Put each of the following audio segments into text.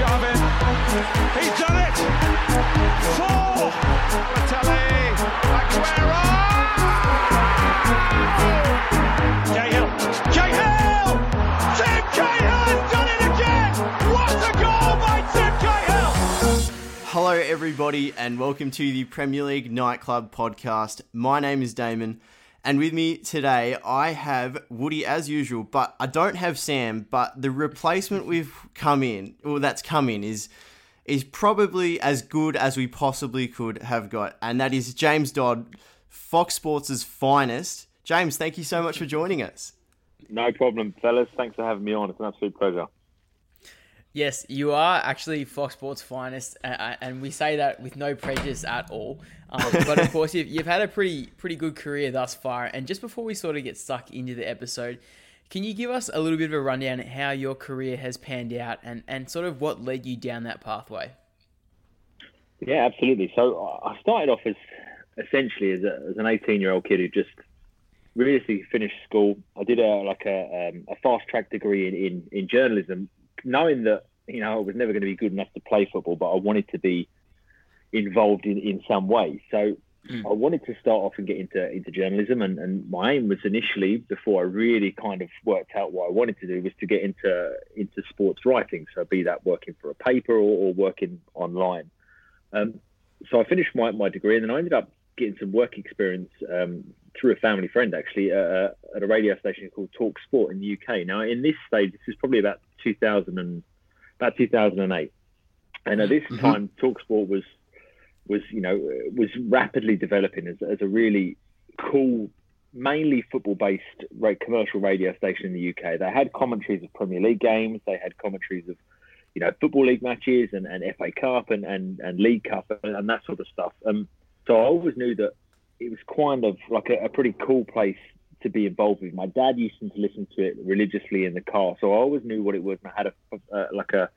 Sharvin. He's done it. Four. Balotelli. Aguero. Cahill. Cahill. Tim Cahill has done it again. What a goal by Tim Cahill. Hello, everybody, and welcome to the Premier League Nightclub podcast. My name is Damon, and with me today I have Woody as usual, but I don't have Sam. But the replacement we've come in, or that's come in, is is probably as good as we possibly could have got, and that is James Dodd, Fox Sports' finest. James, thank you so much for joining us. No problem, fellas. Thanks for having me on. It's an absolute pleasure. Yes, you are actually Fox Sports' finest, uh, and we say that with no prejudice at all. Um, but of course, you've, you've had a pretty pretty good career thus far. And just before we sort of get stuck into the episode, can you give us a little bit of a rundown of how your career has panned out and, and sort of what led you down that pathway? Yeah, absolutely. So I started off as essentially as, a, as an 18 year old kid who just really finished school. I did a like a, um, a fast track degree in, in, in journalism, knowing that you know I was never going to be good enough to play football, but I wanted to be involved in, in some way. So mm. I wanted to start off and get into into journalism, and, and my aim was initially before I really kind of worked out what I wanted to do was to get into into sports writing. So be that working for a paper or, or working online. Um, so I finished my, my degree, and then I ended up getting some work experience um, through a family friend actually uh, at a radio station called Talk Sport in the UK. Now, in this stage, this is probably about 2000 and about 2008, and at this mm-hmm. time, Talk Sport was was you know was rapidly developing as, as a really cool, mainly football-based commercial radio station in the UK. They had commentaries of Premier League games, they had commentaries of you know football league matches and, and FA Cup and, and, and League Cup and, and that sort of stuff. Um, so I always knew that it was kind of like a, a, pretty cool place to be involved with. My dad used to listen to it religiously in the car, so I always knew what it was and I had a, like a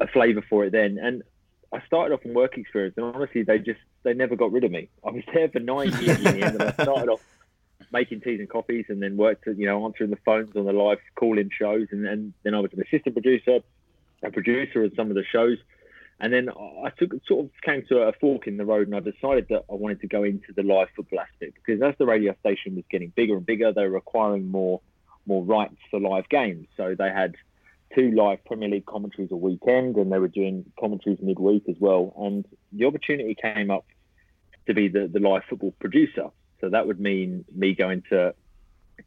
a flavour for it then. And I started off in work experience, and honestly, they just they never got rid of me. I was there for nine years in the end, and I started off making teas and coffees, and then worked, you know, answering the phones on the live call-in shows, and, and then I was an assistant producer, a producer of some of the shows, and then I took sort of came to a fork in the road, and I decided that I wanted to go into the live football aspect because as the radio station was getting bigger and bigger, they were acquiring more more rights for live games. So they had two live Premier League commentaries a weekend, and they were doing commentaries midweek as well. And the opportunity came up to be the, the live football producer. So that would mean me going to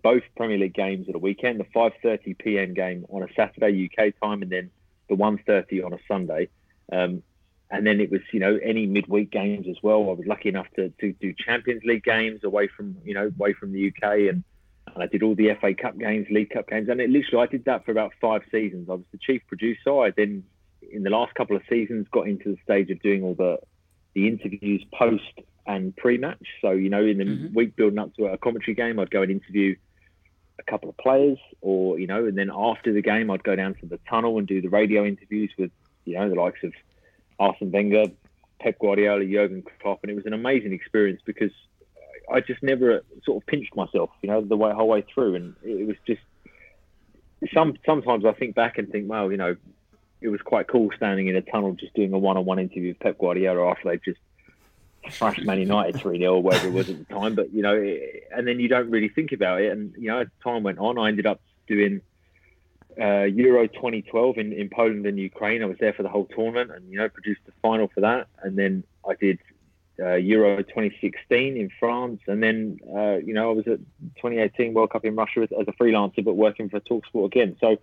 both Premier League games at a weekend, the 5:30 p.m. game on a Saturday UK time, and then the 1:30 on a Sunday. Um, and then it was, you know, any midweek games as well. I was lucky enough to, to do Champions League games away from, you know, away from the UK and and I did all the FA Cup games, League Cup games, and it literally I did that for about five seasons. I was the chief producer. I then, in the last couple of seasons, got into the stage of doing all the the interviews post and pre-match. So you know, in the mm-hmm. week building up to a commentary game, I'd go and interview a couple of players, or you know, and then after the game, I'd go down to the tunnel and do the radio interviews with you know the likes of Arsene Wenger, Pep Guardiola, Jurgen Klopp, and it was an amazing experience because I just never sort of pinched myself, you know, the way, whole way through, and it was just some. Sometimes I think back and think, well, you know, it was quite cool standing in a tunnel just doing a one-on-one interview with Pep Guardiola after they just thrashed Man United three 0 or whatever it was at the time. But you know, and then you don't really think about it, and you know, as time went on, I ended up doing. Uh, Euro 2012 in, in Poland and Ukraine. I was there for the whole tournament and, you know, produced the final for that. And then I did uh, Euro 2016 in France, and then uh, you know I was at 2018 World Cup in Russia as, as, a freelancer, but working for Talksport again. So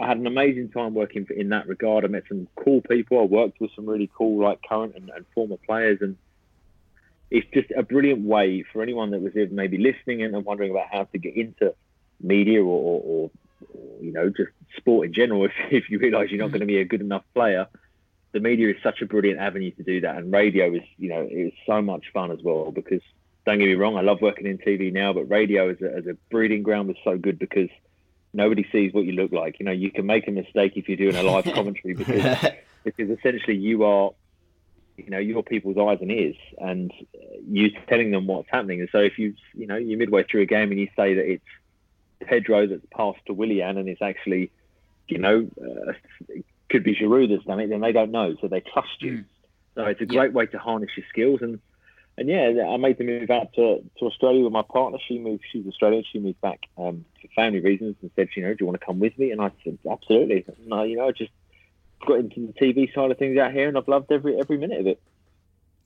I had an amazing time working for, in that regard. I met some cool people. I worked with some really cool like current and, and former players, and it's just a brilliant way for anyone that was maybe listening and wondering about how to get into media or, or, or, or you know just sport in general. If, if you realise you're not mm. going to be a good enough player the media is such a brilliant avenue to do that, and radio is, you know, it's so much fun as well. Because don't get me wrong, I love working in TV now, but radio as a, as a breeding ground was so good because nobody sees what you look like. You know, you can make a mistake if you're doing a live commentary because because essentially you are, you know, you're people's eyes and ears, and uh, you're telling them what's happening. And so if you, you know, you're midway through a game and you say that it's Pedro that's passed to Willian and it's actually, you know, uh, could be Giroud that's done it, then they don't know, so they trust you. Mm. So it's a Yeah. great way to harness your skills. And and yeah, I made the move out to, to Australia with my partner. She moved. She's Australian. She moved back um, for family reasons and said, you know, do you want to come with me? And I said, absolutely. No, you know, I just got into the TV side of things out here, and I've loved every every minute of it.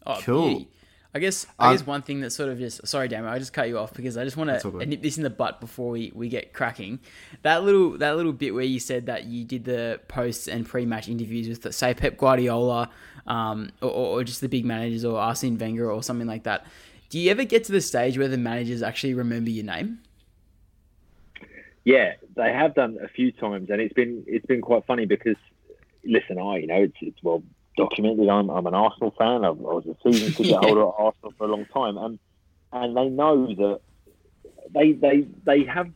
Oh, Cool. Beauty. I guess I Um, guess one thing that sort of just sorry, Damon, I just cut you off because I just want to nip this in the butt before we, we get cracking. That little that little bit where you said that you did the posts and pre match interviews with say Pep Guardiola, um, or, or just the big managers or Arsene Wenger or something like that. Do you ever get to the stage where the managers actually remember your name? Yeah, they have done a few times, and it's been it's been quite funny because listen, I you know it's it's well documented. I'm I'm an Arsenal fan. I was a season ticket holder at Arsenal for a long time, and and they know that they they they have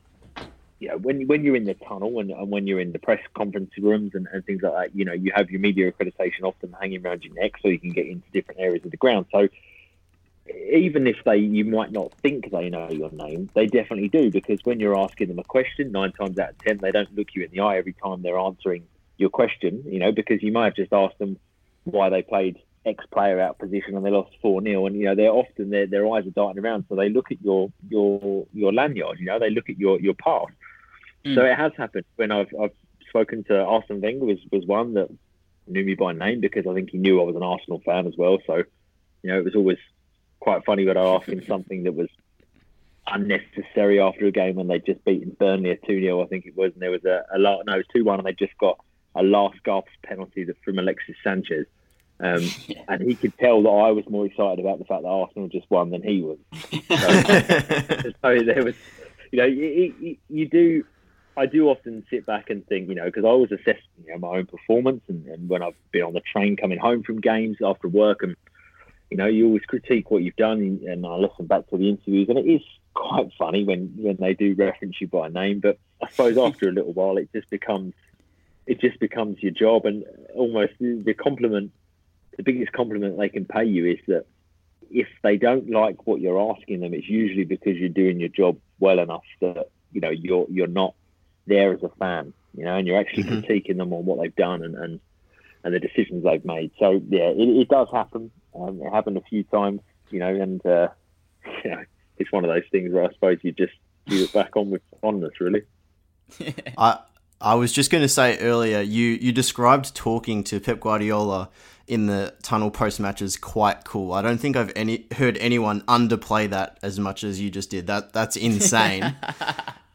you know when when you're in the tunnel and, and when you're in the press conference rooms and, and things like that, you know you have your media accreditation often hanging around your neck so you can get into different areas of the ground. So even if they you might not think they know your name, they definitely do because when you're asking them a question, nine times out of ten they don't look you in the eye every time they're answering your question, you know, because you might have just asked them why they played X player out position and they lost four 0 and you know they're often their their eyes are darting around, so they look at your your your lanyard, you know, they look at your your path. Mm. So it has happened when I've I've spoken to Arsene Wenger was was one that knew me by name because I think he knew I was an Arsenal fan as well. So you know it was always quite funny when I asked him something that was unnecessary after a game when they'd just beaten Burnley at 2 0, I think it was, and there was a, a lot, no, it was 2 1, and they just got a last gasp penalty that, from Alexis Sanchez. Um, And he could tell that I was more excited about the fact that Arsenal just won than he was. so there was, you know, you, you, you do. I do often sit back and think, you know, because I always assess you know, my own performance, and, and when I've been on the train coming home from games after work, and you know, you always critique what you've done, and I listen back to the interviews, and it is quite funny when when they do reference you by name. But I suppose after a little while, it just becomes it just becomes your job, and almost the compliment, the biggest compliment they can pay you is that if they don't like what you're asking them, it's usually because you're doing your job well enough that you know you're you're not there as a fan, you know, and you're actually Mhm. critiquing them on what they've done and and, and the decisions they've made. So yeah, it, it does happen. Um, it happened a few times, you know, and uh, you know, it's one of those things where I suppose you just do it back on with fondness, really. I I was just going to say earlier, you you described talking to Pep Guardiola in the tunnel post matches quite cool. I don't think I've any heard anyone underplay that as much as you just did. That that's insane.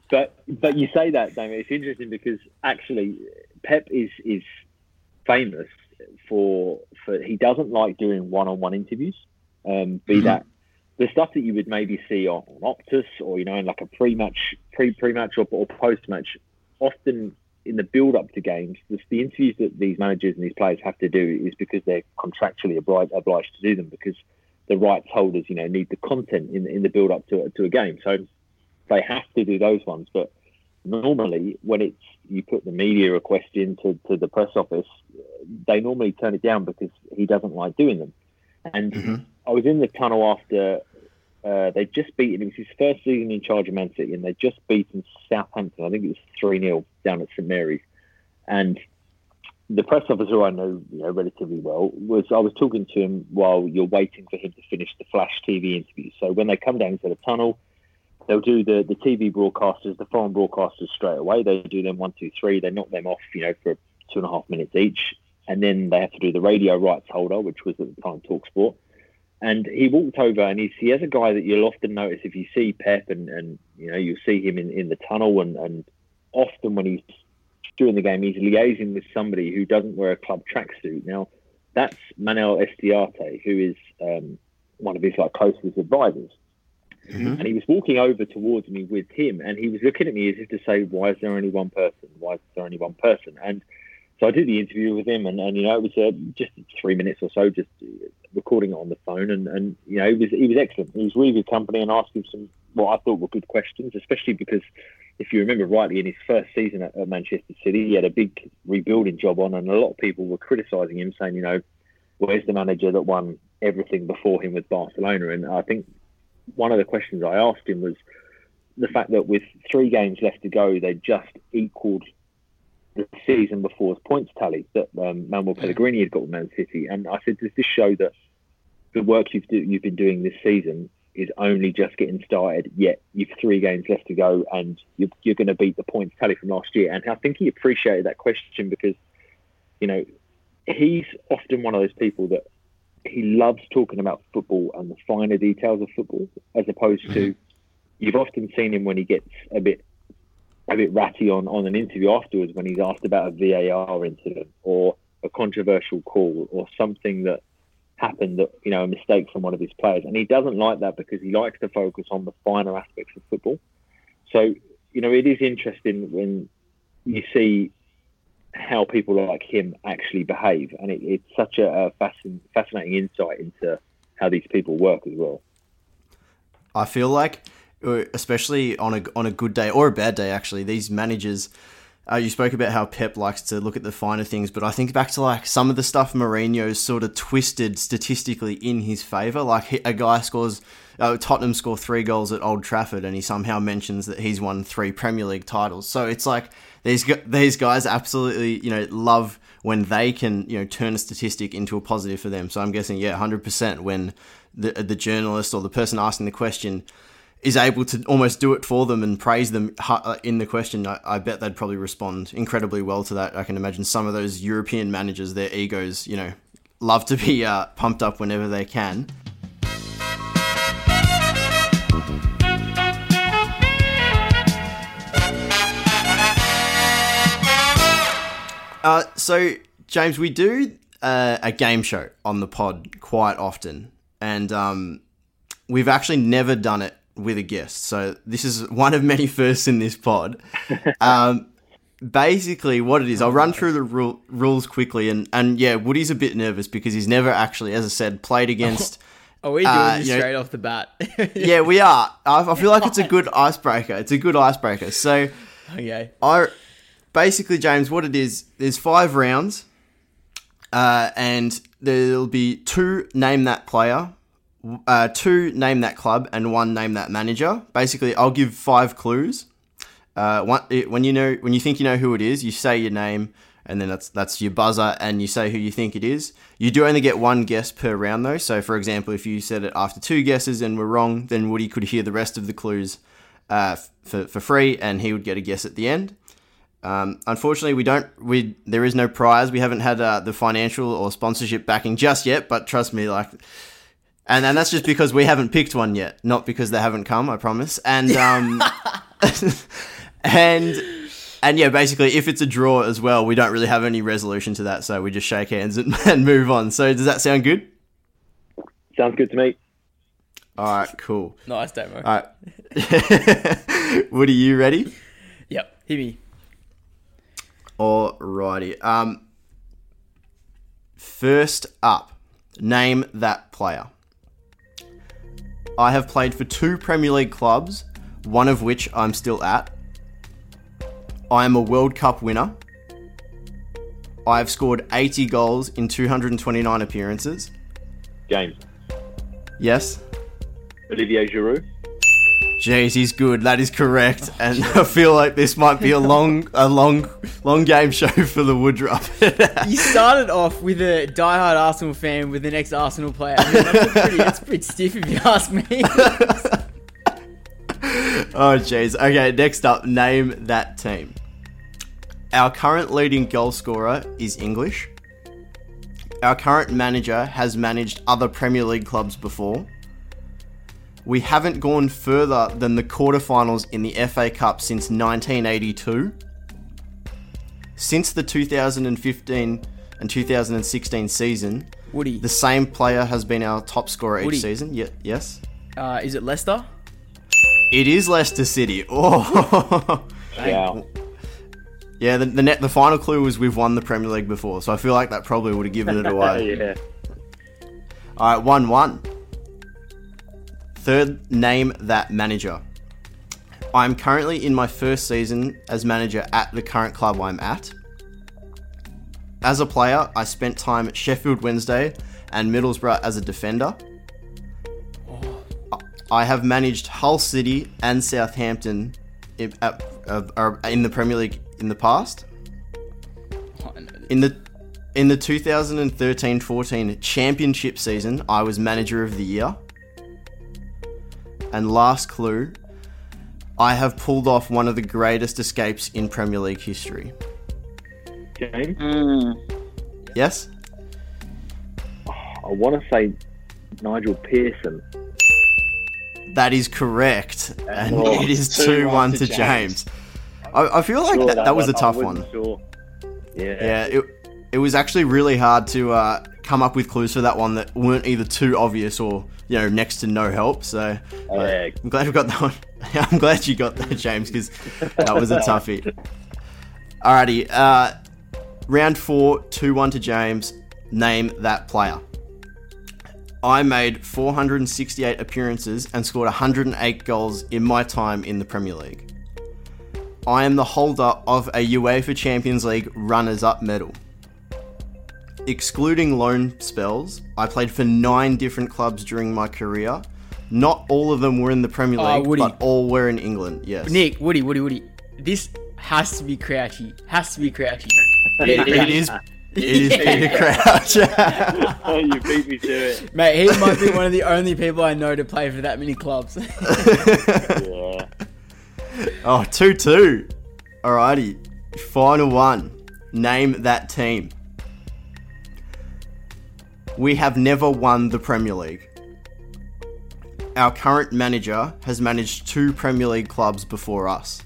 But but you say that, Damien. It's interesting because actually, Pep is is famous for for he doesn't like doing one on one interviews. Um, be Mhm. that the stuff that you would maybe see on, on Optus or you know in like a pre match pre pre match or, or post match. Often in the build up to games, the, the interviews that these managers and these players have to do is because they're contractually obliged, obliged to do them because the rights holders, you know, need the content in in the build up to to a game. So they have to do those ones. But normally, when it's you put the media request into to the press office, they normally turn it down because he doesn't like doing them. And Mhm. I was in the tunnel after uh, they'd just beaten. It was his first season in charge of Man City, and they'd just beaten Southampton. I think it was three 0 down at St Mary's, and the press officer I know, you know relatively well was I was talking to him while you're waiting for him to finish the flash TV interview. So when they come down to the tunnel, they'll do the, the TV broadcasters, the foreign broadcasters straight away. They do them one, two, three. They knock them off, you know, for two and a half minutes each, and then they have to do the radio rights holder, which was at the time Talksport. And he walked over, and he's, he has a guy that you'll often notice if you see Pep, and, and you know you'll see him in, in the tunnel, and, and often when he's during the game, he's liaising with somebody who doesn't wear a club tracksuit. Now, that's Manuel Estiarte, who is um, one of his like closest advisors. Mhm. And he was walking over towards me with him, and he was looking at me as if to say, "Why is there only one person? Why is there only one person?" And so I did the interview with him, and, and you know, it was uh, just three minutes or so, just recording it on the phone, and, and you know, he was he was excellent. He was really good company, and asked him some what I thought were good questions, especially because if you remember rightly, in his first season at, at Manchester City, he had a big rebuilding job on, and a lot of people were criticising him, saying, you know, where's the manager that won everything before him with Barcelona? And I think one of the questions I asked him was the fact that with three games left to go, they just equalled the season before's points tally that um, Manuel Pellegrini had got with Man City, and I said, does this show that the work you've do, you've been doing this season is only just getting started? Yet you've three games left to go, and you're, you're going to beat the points tally from last year. And I think he appreciated that question because, you know, he's often one of those people that he loves talking about football and the finer details of football, as opposed to mm-hmm. you've often seen him when he gets a bit a bit ratty on, on an interview afterwards when he's asked about a VAR incident or a controversial call or something that happened that you know a mistake from one of his players. And he doesn't like that because he likes to focus on the finer aspects of football. So you know it is interesting when you see how people like him actually behave. And it, it's such a, a fascin- fascinating insight into how these people work as well. I feel like, uh, especially on a on a good day or a bad day, actually, these managers. Uh, you spoke about how Pep likes to look at the finer things, but I think back to like some of the stuff Mourinho's sort of twisted statistically in his favour. Like a guy scores, uh, Tottenham score three goals at Old Trafford, and he somehow mentions that he's won three Premier League titles. So it's like these these guys absolutely you know love when they can you know turn a statistic into a positive for them. So I'm guessing yeah, hundred percent when the the journalist or the person asking the question is able to almost do it for them and praise them uh, in the question, I, I bet they'd probably respond incredibly well to that. I can imagine some of those European managers, their egos, you know, love to be uh, pumped up whenever they can. Uh, so, James, we do uh, a game show on the pod quite often, and um, we've actually never done it with a guest. So, this is one of many firsts in this pod. Um, basically, what it is, I'll run through the ru- rules quickly, and, and yeah, Woody's a bit nervous because he's never actually, as I said, played against. Are we doing Uh, this you know- straight off the bat? yeah, we are. I, I feel like it's a good icebreaker. It's a good icebreaker. So, okay. I basically, James, what it is, there's five rounds, uh, and there'll be two name that player, uh, two name that club, and one name that manager. Basically, I'll give five clues. Uh, one, it, when you know, when you think you know who it is, you say your name, and then that's that's your buzzer, and you say who you think it is. You do only get one guess per round, though. So, for example, if you said it after two guesses and were wrong, then Woody could hear the rest of the clues uh, for for free, and he would get a guess at the end. Um, unfortunately, we don't. We there is no prize. We haven't had uh, the financial or sponsorship backing just yet. But trust me, like, and and that's just because we haven't picked one yet, not because they haven't come. I promise. And um, and and yeah, basically, if it's a draw as well, we don't really have any resolution to that. So we just shake hands and, and move on. So does that sound good? sounds good to me All right, cool. Nice demo. All right, Woody, you ready? Yep. Hit me. Alrighty. Um, first up, name that player. I have played for two Premier League clubs, one of which I'm still at. I am a World Cup winner. I have scored 80 goals in 229 appearances. James Yes. Olivier Giroud Jeez, he's good. That is correct. And I feel like this might be a long, a long, long game show for the Woodruff. You started off with a diehard Arsenal fan with the next Arsenal player. I mean, that's, pretty, that's pretty stiff if you ask me. Oh, jeez. Okay, next up, name that team. Our current leading goal scorer is English. Our current manager has managed other Premier League clubs before. We haven't gone further than the quarterfinals in the FA Cup since 1982. Since the 2015 and 2016 season, Woody, the same player has been our top scorer each Woody. season. Ye- yes. uh, is it Leicester? It is Leicester City. Oh. yeah Yeah, the the, net, the final clue was we've won the Premier League before, so I feel like that probably would have given it away. yeah All right, one one. Third, name that manager. I'm currently in my first season as manager at the current club I'm at. As a player, I spent time at Sheffield Wednesday and Middlesbrough as a defender. I have managed Hull City and Southampton in, at, uh, in the Premier League in the past. In the in the 2013-14 championship season, I was manager of the year. And last clue, I have pulled off one of the greatest escapes in Premier League history. James, Mm. Yes? I want to say Nigel Pearson. That is correct. And Oh, it is 2 2-1 1 to to James. James. I, I feel like Sure, that, that was a tough one. Sure. Yeah. Yeah, it, it was actually really hard to uh, come up with clues for that one that weren't either too obvious or, you know, next to no help. So uh. I'm glad we got that one. I'm glad you got that, James, because that was a toughie. Alrighty, uh, round four, two one to James. Name that player. I made 468 appearances and scored 108 goals in my time in the Premier League. I am the holder of a UEFA Champions League runners up medal. Excluding loan spells, I played for nine different clubs during my career. Not all of them were in the Premier Oh, League, Woody. but all were in England. Yes. Nick, Woody, Woody, Woody. This has to be Crouchy. Has to be Crouchy. It, it is. It is Peter Crouch. Oh, you beat me to it. Mate, he might be one of the only people I know to play for that many clubs. Yeah. oh, 2 2. Alrighty. Final one. Name that team. We have never won the Premier League. Our current manager has managed two Premier League clubs before us.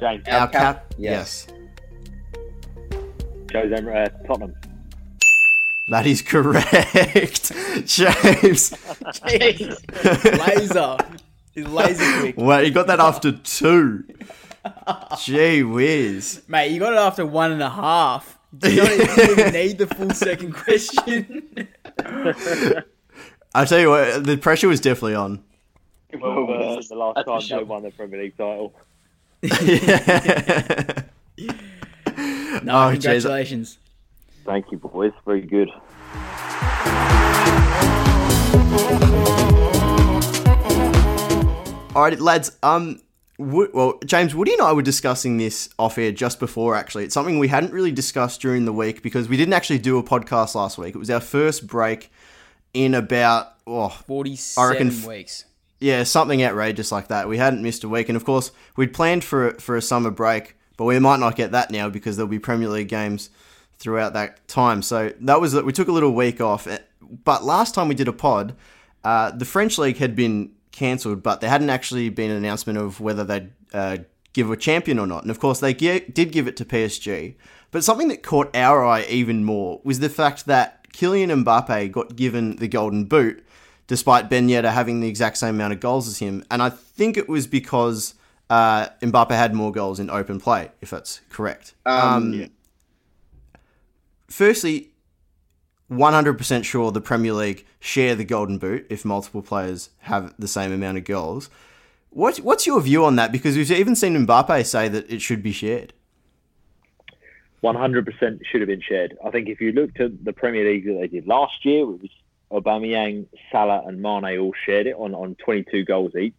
James, Our cap- cap, yes. yes. Jose uh, Tottenham. That is correct, James. laser. He's laser quick. well, you got that after two. Gee whiz. Mate, you got it after one and a half. Do you not even need the full second question? I tell you what, the pressure was definitely on. Well, uh, the last time sure. they won the Premier League title. No, Oh, jeez. congratulations. Thank you, boys. Very good. All right, lads. Um, Wo- well, James, Woody and I were discussing this off air just before. Actually, it's something we hadn't really discussed during the week because we didn't actually do a podcast last week. It was our first break in about oh 47 reckon weeks. yeah something outrageous like that. We hadn't missed a week, and of course we'd planned for for a summer break, but we might not get that now because there'll be Premier League games throughout that time. So that was we took a little week off. Eh, But last time we did a pod, uh, the French league had been cancelled, but there hadn't actually been an announcement of whether they'd uh, give a champion or not. And of course, they ge- did give it to PSG. But something that caught our eye even more was the fact that Kylian Mbappe got given the Golden Boot, despite Ben Yedder having the exact same amount of goals as him. And I think it was because uh, Mbappe had more goals in open play, if that's correct. Um, Um, Firstly, 100% sure the Premier League share the Golden Boot if multiple players have the same amount of goals. What, what's your view on that? Because we've even seen Mbappe say that it should be shared. 100% should have been shared. I think if you looked at the Premier League that they did last year, it was Aubameyang, Salah, and Mane all shared it on, on 22 goals each.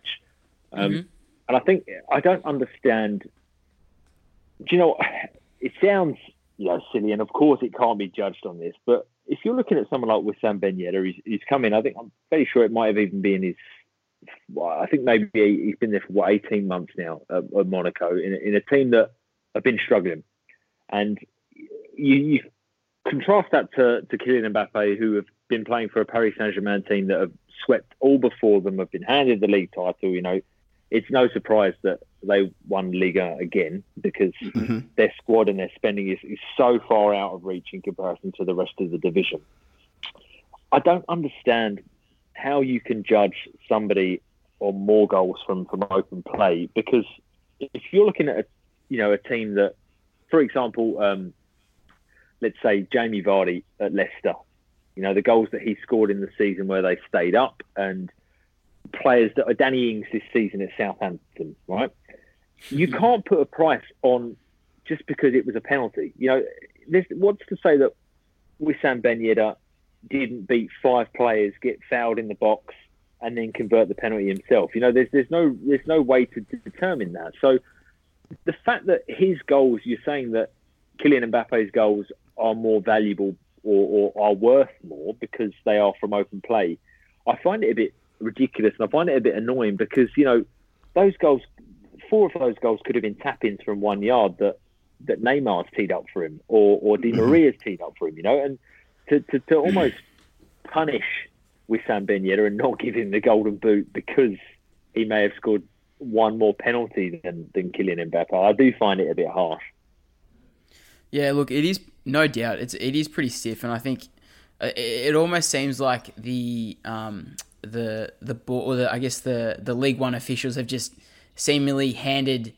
Um, Mhm. And I think I don't understand. Do you know? It sounds you know silly, and of course it can't be judged on this. But if you're looking at someone like Wissam Ben Yedder, he's, he's come in. I think I'm very sure it might have even been his. I think maybe he's been there for what 18 months now at, at Monaco in, a- in a team that have been struggling. And you, you contrast that to, to Kylian Mbappe, who have been playing for a Paris Saint Germain team that have swept all before them, have been handed the league title. You know, it's no surprise that they won Liga again because Mhm. their squad and their spending is, is so far out of reach in comparison to the rest of the division. I don't understand how you can judge somebody on more goals from, from open play because if you're looking at a you know a team that, for example, um, let's say Jamie Vardy at Leicester, you know the goals that he scored in the season where they stayed up, and players that are Danny Ings this season at Southampton, right? You hmm. can't put a price on just because it was a penalty. You know, there's, what's to say that Wissam Ben Yedder didn't beat five players, get fouled in the box, and then convert the penalty himself? You know, there's there's no there's no way to determine that. So the fact that his goals, you're saying that Kylian Mbappe's goals are more valuable or, or are worth more because they are from open play. I find it a bit ridiculous and I find it a bit annoying because you know those goals, four of those goals could have been tap-ins from one yard that that Neymar's teed up for him or or Di Maria's teed up for him. You know, and to to, to almost punish Wissam Ben Yedder and not give him the golden boot because he may have scored one more penalty than than Kylian Mbappe. I do find it a bit harsh. Yeah, look, it is no doubt. It's it is pretty stiff, and I think uh, it, it almost seems like the um, the the or the, I guess the the League One officials have just seemingly handed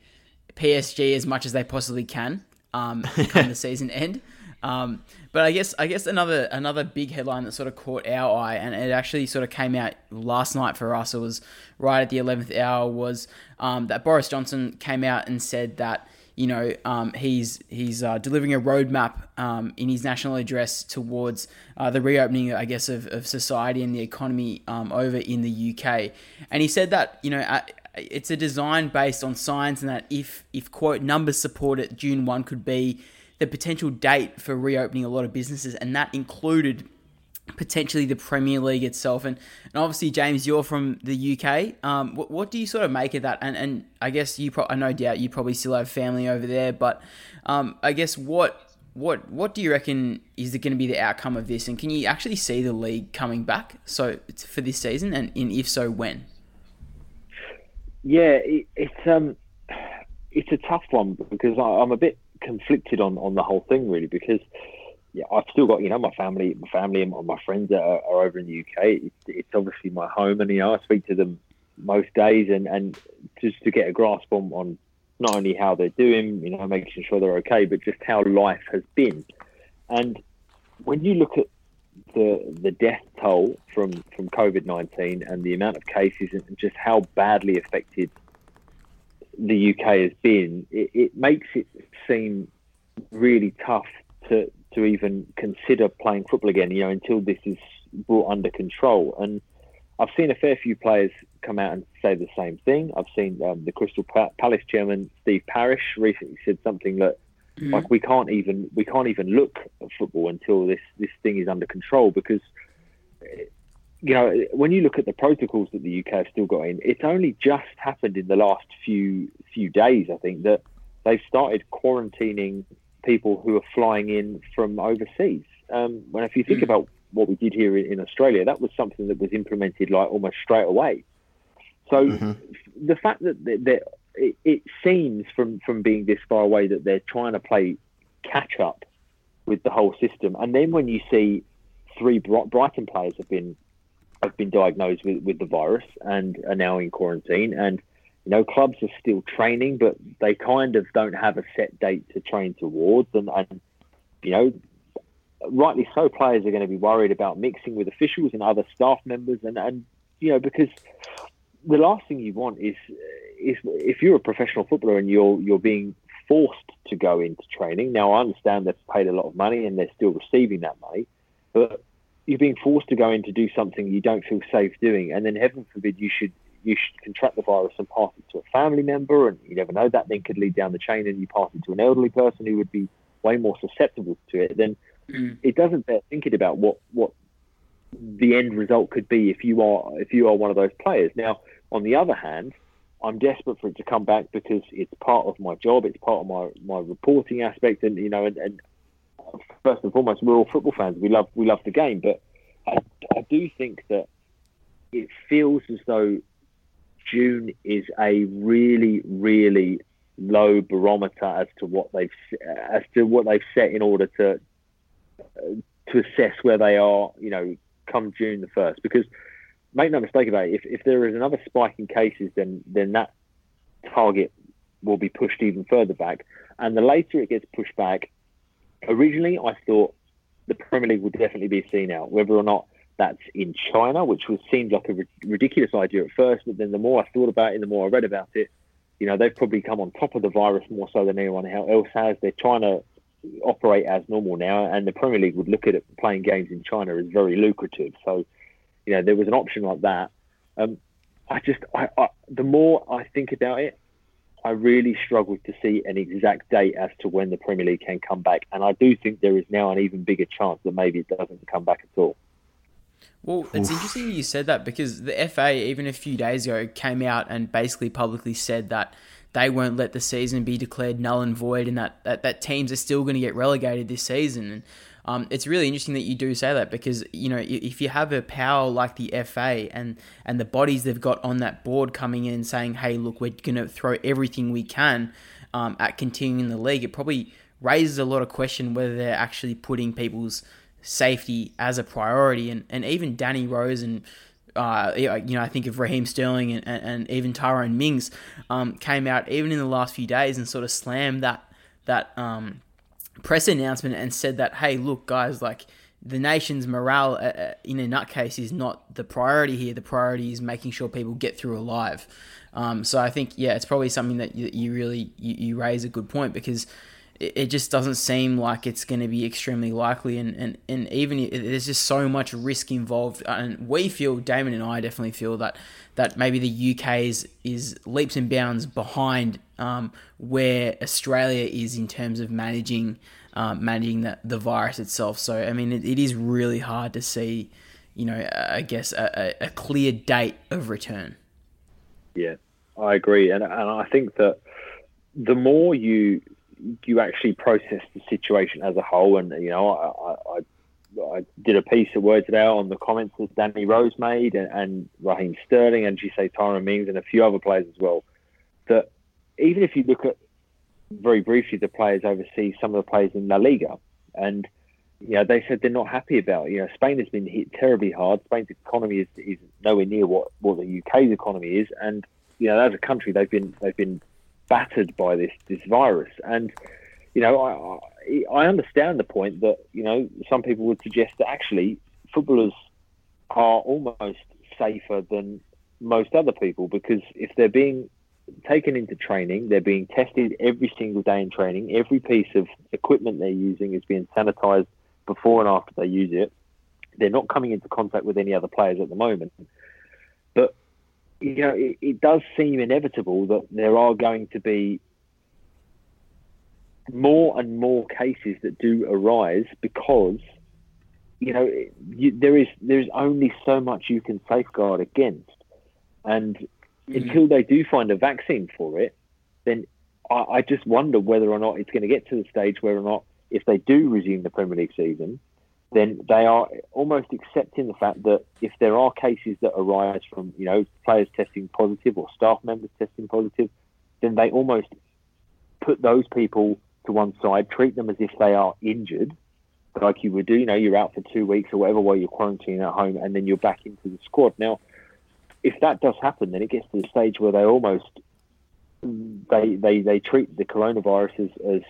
PSG as much as they possibly can um, come the season end. Um, but I guess I guess another another big headline that sort of caught our eye, and it actually sort of came out last night for us. It was right at the eleventh hour. Was um, that Boris Johnson came out and said that you know, um, he's he's uh, delivering a roadmap um, in his national address towards uh, the reopening, I guess, of, of society and the economy um, over in the UK. And he said that you know it's a design based on science, and that if if quote numbers support it, June one could be the potential date for reopening a lot of businesses, and that included potentially the Premier League itself. And, and obviously, James, you're from the UK. Um, what, what, do you sort of make of that? And, and I guess you, pro- I no doubt you probably still have family over there, but um, I guess what. What what do you reckon is going to be the outcome of this, and can you actually see the league coming back so for this season, and, and if so, when? Yeah, it, it's um, it's a tough one because I, I'm a bit conflicted on on the whole thing really because yeah, I've still got you know my family, my family and my friends are, are over in the UK. It's, it's, obviously my home, and you know I speak to them most days, and, and just to get a grasp on, on not only how they're doing, you know, making sure they're okay, but just how life has been. And when you look at the the death toll from from COVID nineteen and the amount of cases and just how badly affected the UK has been, it, it makes it seem really tough to to even consider playing football again, you know, until this is brought under control. And I've seen a fair few players come out and say the same thing. I've seen um, the Crystal Palace chairman Steve Parish recently said something that mm-hmm. like we can't even we can't even look at football until this this thing is under control because you know when you look at the protocols that the UK have still got in, it's only just happened in the last few few days. I think that they've started quarantining people who are flying in from overseas. Um, when if you think mm. about what we did here in, in, Australia, that was something that was implemented like almost straight away. So mm-hmm. the fact that, that, that it, it, seems from from being this far away that they're trying to play catch up with the whole system, and then when you see three Brighton players have been have been diagnosed with, with the virus and are now in quarantine, and you know, clubs are still training, but they kind of don't have a set date to train towards. And, and you know, rightly so, players are going to be worried about mixing with officials and other staff members. And, and you know, because the last thing you want is, is if you're a professional footballer and you're, you're being forced to go into training. Now, I understand they've paid a lot of money and they're still receiving that money, but you're being forced to go in to do something you don't feel safe doing. And then, heaven forbid, you should you should contract the virus and pass it to a family member, and you never know that then could lead down the chain, and you pass it to an elderly person who would be way more susceptible to it. Then mm. it doesn't bear thinking about what what the end result could be if you are if you are one of those players. Now, on the other hand, I'm desperate for it to come back because it's part of my job, it's part of my, my reporting aspect, and you know, and, and first and foremost, we're all football fans. We love we love the game, but I, I do think that it feels as though June is a really, really low barometer as to what they've uh, as to what they've set in order to uh, to assess where they are. You know, come June the first, because make no mistake about it. If, if there is another spike in cases, then then that target will be pushed even further back. And the later it gets pushed back, originally I thought the Premier League would definitely be seen out, whether or not that's in China, which was seemed like a ridiculous idea at first. But then the more I thought about it, the more I read about it, you know, they've probably come on top of the virus more so than anyone else has. They're trying to operate as normal now, and the Premier League would look at it playing games in China as very lucrative. So, you know, there was an option like that. Um, I just, I, I, the more I think about it, I really struggle to see an exact date as to when the Premier League can come back, and I do think there is now an even bigger chance that maybe it doesn't come back at all. Well, it's Oof. interesting you said that because the FA, even a few days ago, came out and basically publicly said that they won't let the season be declared null and void and that, that, that teams are still going to get relegated this season. And um, it's really interesting that you do say that because, you know, if you have a power like the FA and, and the bodies they've got on that board coming in and saying, hey, look, we're going to throw everything we can um, at continuing the league, it probably raises a lot of question whether they're actually putting people's safety as a priority. And, and even Danny Rose and uh, you know, I think of Raheem Sterling and, and, and even Tyrone Mings um, came out even in the last few days and sort of slammed that that um, press announcement and said that, hey, look, guys, like the nation's morale uh, uh, in a nutcase is not the priority here. The priority is making sure people get through alive. Um, so I think, yeah, it's probably something that you, you really you, you raise a good point because it just doesn't seem like it's going to be extremely likely and, and, and even there's just so much risk involved and we feel Damon and I definitely feel that that maybe the UK is, is leaps and bounds behind um, where Australia is in terms of managing um, managing the, the virus itself. So I mean it, it is really hard to see you know I guess a, a clear date of return. Yeah I agree and, and I think that the more you you actually process the situation as a whole. And you know, I, I, I did a piece of words about on the comments that Danny Rose made, and, and Raheem Sterling, and you say Tyrone Mings, and a few other players as well. That even if you look at very briefly the players overseas, some of the players in La Liga, and you know, they said they're not happy about. It. You know, Spain has been hit terribly hard. Spain's economy is, is nowhere near what, what the UK's economy is, and you know, as a country, they've been they've been battered by this this virus. And you know, I I understand the point that you know some people would suggest that actually footballers are almost safer than most other people because if they're being taken into training, they're being tested every single day in training. Every piece of equipment they're using is being sanitized before and after they use it. They're not coming into contact with any other players at the moment. But you know, it, it does seem inevitable that there are going to be more and more cases that do arise because you know you, there is there is only so much you can safeguard against, and mm-hmm. until they do find a vaccine for it, then I, I just wonder whether or not it's going to get to the stage where or not if they do resume the Premier League season, then they are almost accepting the fact that if there are cases that arise from, you know, players testing positive or staff members testing positive, then they almost put those people to one side, treat them as if they are injured, like you would do. You know, you're out for two weeks or whatever while you're quarantining at home, and then you're back into the squad. Now, if that does happen, then it gets to the stage where they almost they they, they treat the coronavirus as, as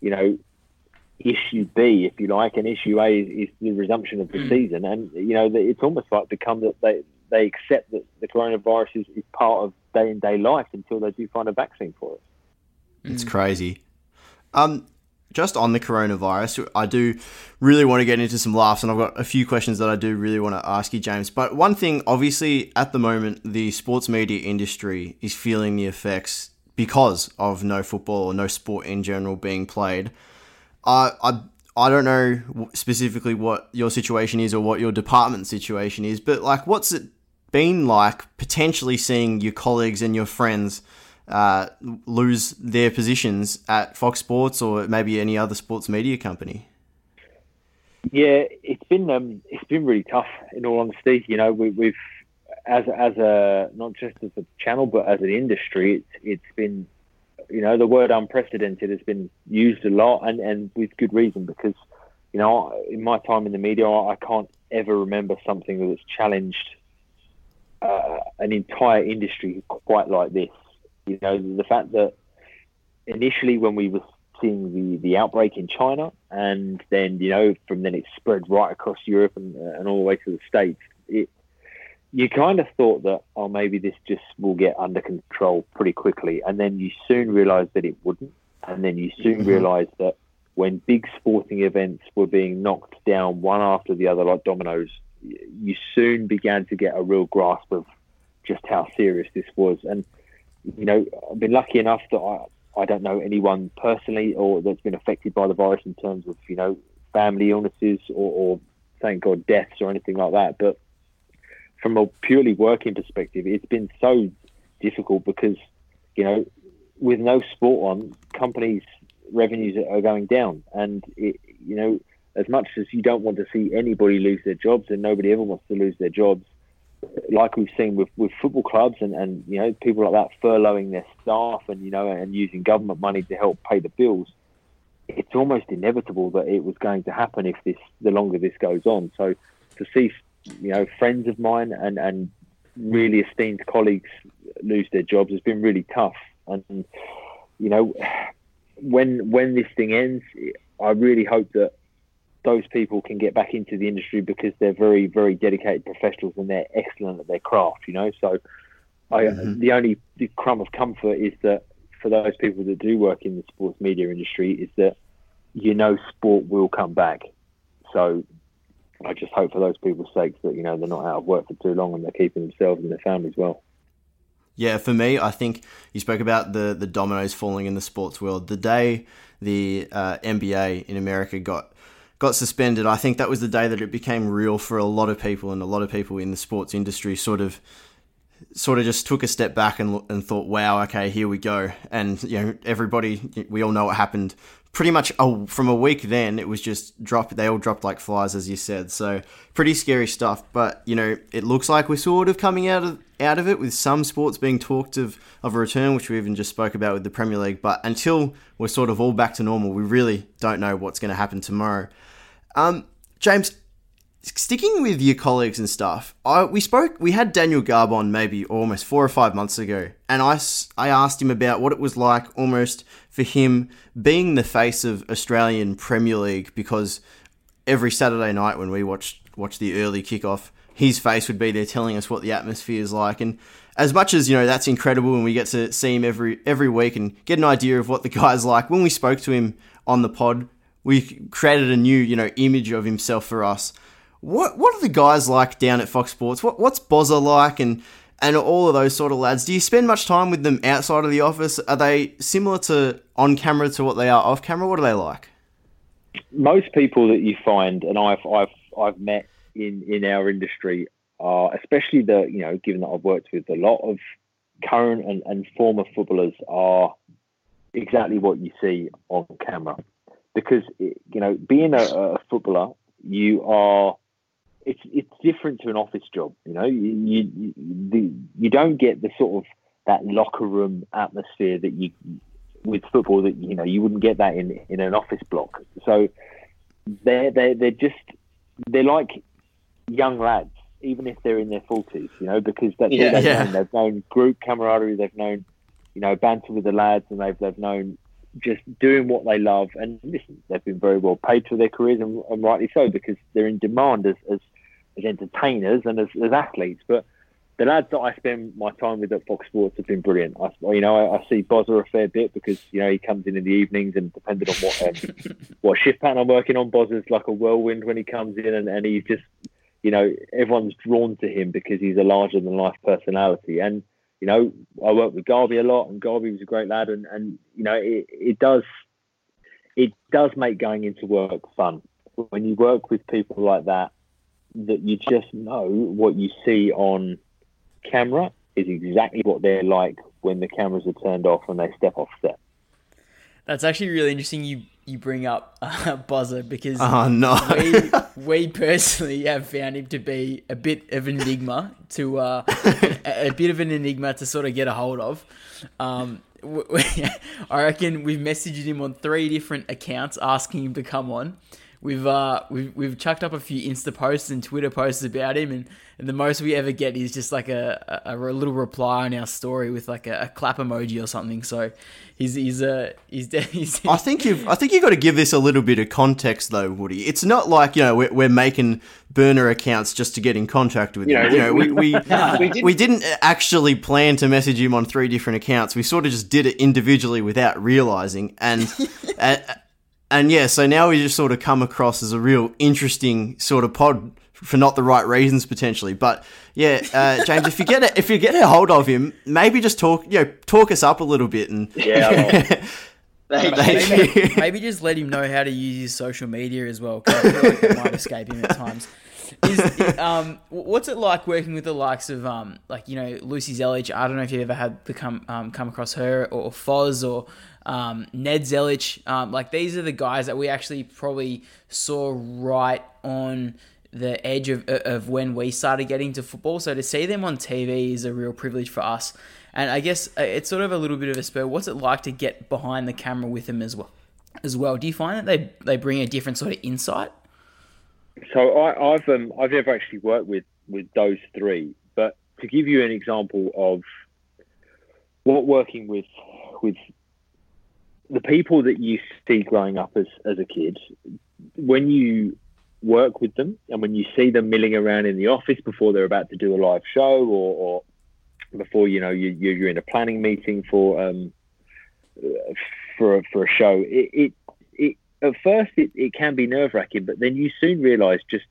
you know issue B, if you like, and issue A is, is the resumption of the mm. season. And you know, it's almost like become that they they accept that the coronavirus is, is part of day in day life until they do find a vaccine for it. It's mm. crazy. Um, just on the coronavirus, I do really want to get into some laughs, and I've got a few questions that I do really want to ask you, James. But one thing, obviously, at the moment, the sports media industry is feeling the effects because of no football or no sport in general being played. I, I I don't know specifically what your situation is or what your department situation is, but like, what's it been like potentially seeing your colleagues and your friends uh, lose their positions at Fox Sports or maybe any other sports media company? Yeah, it's been um, it's been really tough. In all honesty, you know, we, we've as as a not just as a channel but as an industry, it's it's been you know, the word unprecedented has been used a lot and, and with good reason because, you know, in my time in the media, I can't ever remember something that's challenged uh, an entire industry quite like this. You know, the fact that initially when we were seeing the, the outbreak in China and then, you know, from then it spread right across Europe and, and all the way to the States, it, you kind of thought that, oh, maybe this just will get under control pretty quickly. And then you soon realized that it wouldn't. And then you soon mm-hmm. realized that when big sporting events were being knocked down one after the other like dominoes, you soon began to get a real grasp of just how serious this was. And you know, I've been lucky enough that I, I don't know anyone personally or that's been affected by the virus in terms of, you know, family illnesses or, or thank God, deaths or anything like that. But from a purely working perspective, it's been so difficult because, you know, with no sport on, companies' revenues are going down. And, it, you know, as much as you don't want to see anybody lose their jobs, and nobody ever wants to lose their jobs, like we've seen with, with football clubs and, and you know people like that furloughing their staff and you know and using government money to help pay the bills, it's almost inevitable that it was going to happen if this the longer this goes on. So to see you know friends of mine and and really esteemed colleagues lose their jobs has been really tough. And you know when when this thing ends, I really hope that those people can get back into the industry because they're very, very dedicated professionals and they're excellent at their craft. You know, so I, mm-hmm. the only the crumb of comfort is that for those people that do work in the sports media industry, is that you know sport will come back. So I just hope for those people's sakes that you know they're not out of work for too long and they're keeping themselves and their families well. Yeah, for me, I think you spoke about the the dominoes falling in the sports world. The day the uh, NBA in America got got suspended, I think that was the day that it became real for a lot of people, and a lot of people in the sports industry sort of sort of just took a step back and and thought, "Wow, okay, here we go." And you know, everybody, we all know what happened. Pretty much a, from a week then, it was just dropped. They all dropped like flies, as you said. So pretty scary stuff. But you know, it looks like we're sort of coming out of out of it with some sports being talked of of a return, which we even just spoke about with the Premier League. But until we're sort of all back to normal, we really don't know what's going to happen tomorrow. Um, James, sticking with your colleagues and stuff, I, we spoke, we had Daniel Garb on maybe almost four or five months ago, and I, I asked him about what it was like almost for him being the face of Australian Premier League because every Saturday night when we watched watch the early kickoff, his face would be there telling us what the atmosphere is like, and as much as you know that's incredible and we get to see him every every week and get an idea of what the guy's like when we spoke to him on the pod we created a new, you know, image of himself for us. What what are the guys like down at Fox Sports? What what's Bozza like and and all of those sort of lads? Do you spend much time with them outside of the office? Are they similar to on camera to what they are off camera? What are they like? Most people that you find, and I've I've I've met in in our industry, are especially the you know, given that I've worked with a lot of current and, and former footballers, are exactly what you see on camera because you know being a, a footballer, you are it's it's different to an office job. You know, you you, you, you don't get the sort of that locker room atmosphere that you with football that you know you wouldn't get that in in an office block. So they're they they're just they're like young lads, even if they're in their forties. You know, because that's yeah, they've yeah. known. They've known group camaraderie. They've known you know banter with the lads, and they've they've known just doing what they love. And listen, they've been very well paid for their careers, and, and rightly so, because they're in demand as, as, as entertainers and as, as, athletes. But the lads that I spend my time with at Fox Sports have been brilliant. I, you know, I, I see Bozza a fair bit because you know he comes in in the evenings, and depending on what um, what shift pattern I'm working on, Bozza's like a whirlwind when he comes in, and, and he's just, you know, everyone's drawn to him because he's a larger than life personality, and you know, I work with Garvey a lot, and Garvey was a great lad, and, and you know, it, it does it does make going into work fun when you work with people like that. That you just know what you see on camera is exactly what they're like when the cameras are turned off and they step off set. That's actually really interesting. You you bring up uh, Bozza because oh no, we, we personally have found him to be a bit of an enigma to uh, a, a, bit of an enigma to sort of get a hold of. Um, we, I reckon we've messaged him on three different accounts asking him to come on. We've uh we've we've chucked up a few Insta posts and Twitter posts about him, and, and the most we ever get is just like a, a, a little reply on our story with like a, a clap emoji or something. So he's he's uh he's, he's I think you've I think you've got to give this a little bit of context though, Woody. It's not like you know we're, we're making burner accounts just to get in contact with him. you know, we we, we, didn't. we didn't actually plan to message him on three different accounts. We sort of just did it individually without realizing, and and, and yeah, so now we just sort of come across as a real interesting sort of pod for not the right reasons potentially. But yeah, uh, James, if you get a, if you get a hold of him, maybe just talk you know talk us up a little bit and Yeah, maybe, maybe just let him know how to use his social media as well. Cause I feel like it might escape him at times. Is, um, what's it like working with the likes of um, like you know Lucy Zelich? I don't know if you've ever had the come um, come across her or Foz or um, Ned Zelich. Um, like these are the guys that we actually probably saw right on the edge of, of when we started getting to football. So to see them on TV is a real privilege for us. And I guess uh, it's sort of a little bit of a spur. What's it like to get behind the camera with them as well? As well, do you find that they they bring a different sort of insight? So I, I've um, I've never actually worked with with those three, but to give you an example of what working with with the people that you see growing up as as a kid, when you work with them and when you see them milling around in the office before they're about to do a live show or, or before you know you, you're in a planning meeting for um, for a, for a show, it, it it at first it, it can be nerve wracking, but then you soon realise just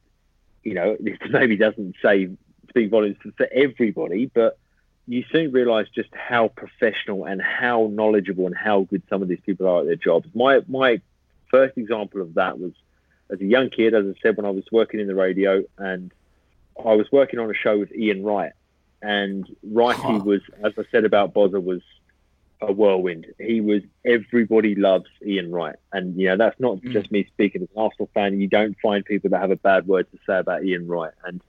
you know this maybe doesn't say speak volumes for everybody, but you soon realise just how professional and how knowledgeable and how good some of these people are at their jobs. My my first example of that was as a young kid, as I said, when I was working in the radio, and I was working on a show with Ian Wright, and Wrighty Huh. was, as I said about Bozza, was a whirlwind. He was everybody loves Ian Wright, and you know that's not Mm. just me speaking as an Arsenal fan. You don't find people that have a bad word to say about Ian Wright. And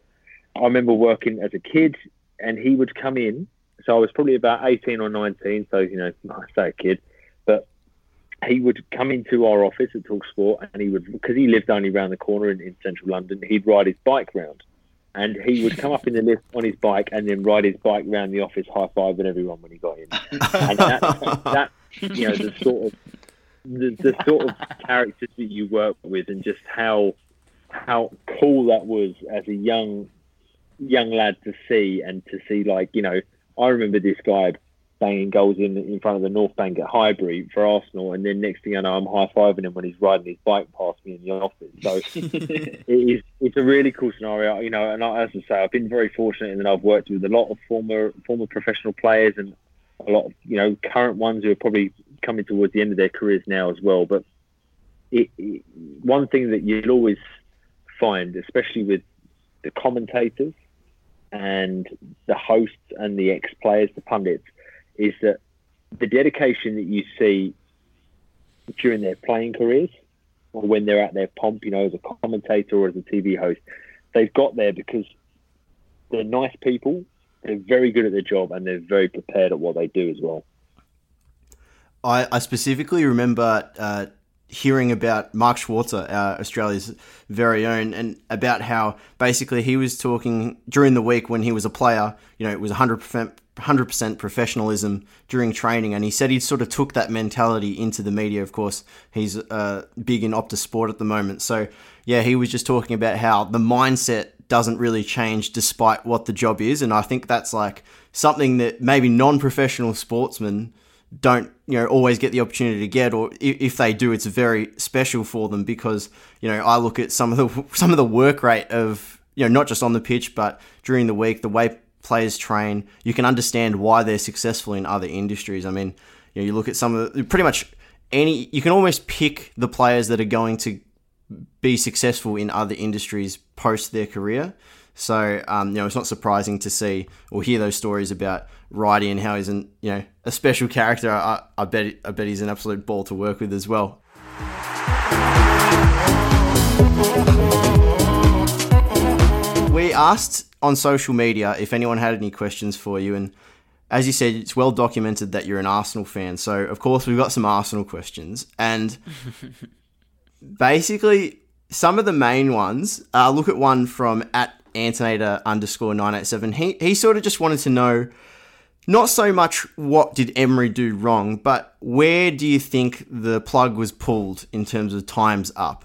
I remember working as a kid, and he would come in. So I was probably about eighteen or nineteen. So you know, I say a kid, but he would come into our office at Talksport, and he would because he lived only around the corner in, in central London. He'd ride his bike round, and he would come up in the lift on his bike and then ride his bike around the office, high fiving everyone when he got in. And that, that you know, the sort of the, the sort of characters that you work with, and just how how cool that was as a young young lad to see, and to see like you know, I remember this guy banging goals in in front of the North Bank at Highbury for Arsenal, and then next thing I know, I'm high fiving him when he's riding his bike past me in the office. So it is it's a really cool scenario, you know. And I, as I say, I've been very fortunate in that I've worked with a lot of former former professional players and a lot of you know current ones who are probably coming towards the end of their careers now as well. But it, it, one thing that you'll always find, especially with the commentators and the hosts and the ex-players, the pundits, is that the dedication that you see during their playing careers or when they're at their pomp, you know, as a commentator or as a TV host, they've got there because they're nice people, they're very good at their job, and they're very prepared at what they do as well. I, I specifically remember uh, hearing about Mark Schwarzer, uh, Australia's very own, and about how basically he was talking during the week when he was a player. You know, it was 100%, 100% professionalism during training, and he said he sort of took that mentality into the media. Of course, he's uh, big in Optus Sport at the moment. So, yeah, he was just talking about how the mindset doesn't really change despite what the job is. And I think that's like something that maybe non professional sportsmen don't you know always get the opportunity to get or if they do it's very special for them because you know I look at some of the some of the work rate of you know not just on the pitch but during the week the way players train you can understand why they're successful in other industries I mean you know you look at some of the pretty much any you can almost pick the players that are going to be successful in other industries post their career. So um, you know, it's not surprising to see or hear those stories about Wrighty and how he's an you know a special character. I, I bet I bet he's an absolute ball to work with as well. We asked on social media if anyone had any questions for you, and as you said, it's well documented that you're an Arsenal fan. So of course we've got some Arsenal questions, and basically some of the main ones. Uh, look at one from at Antonator underscore nine eight seven. He he sort of just wanted to know not so much what did Emery do wrong, but where do you think the plug was pulled in terms of times up?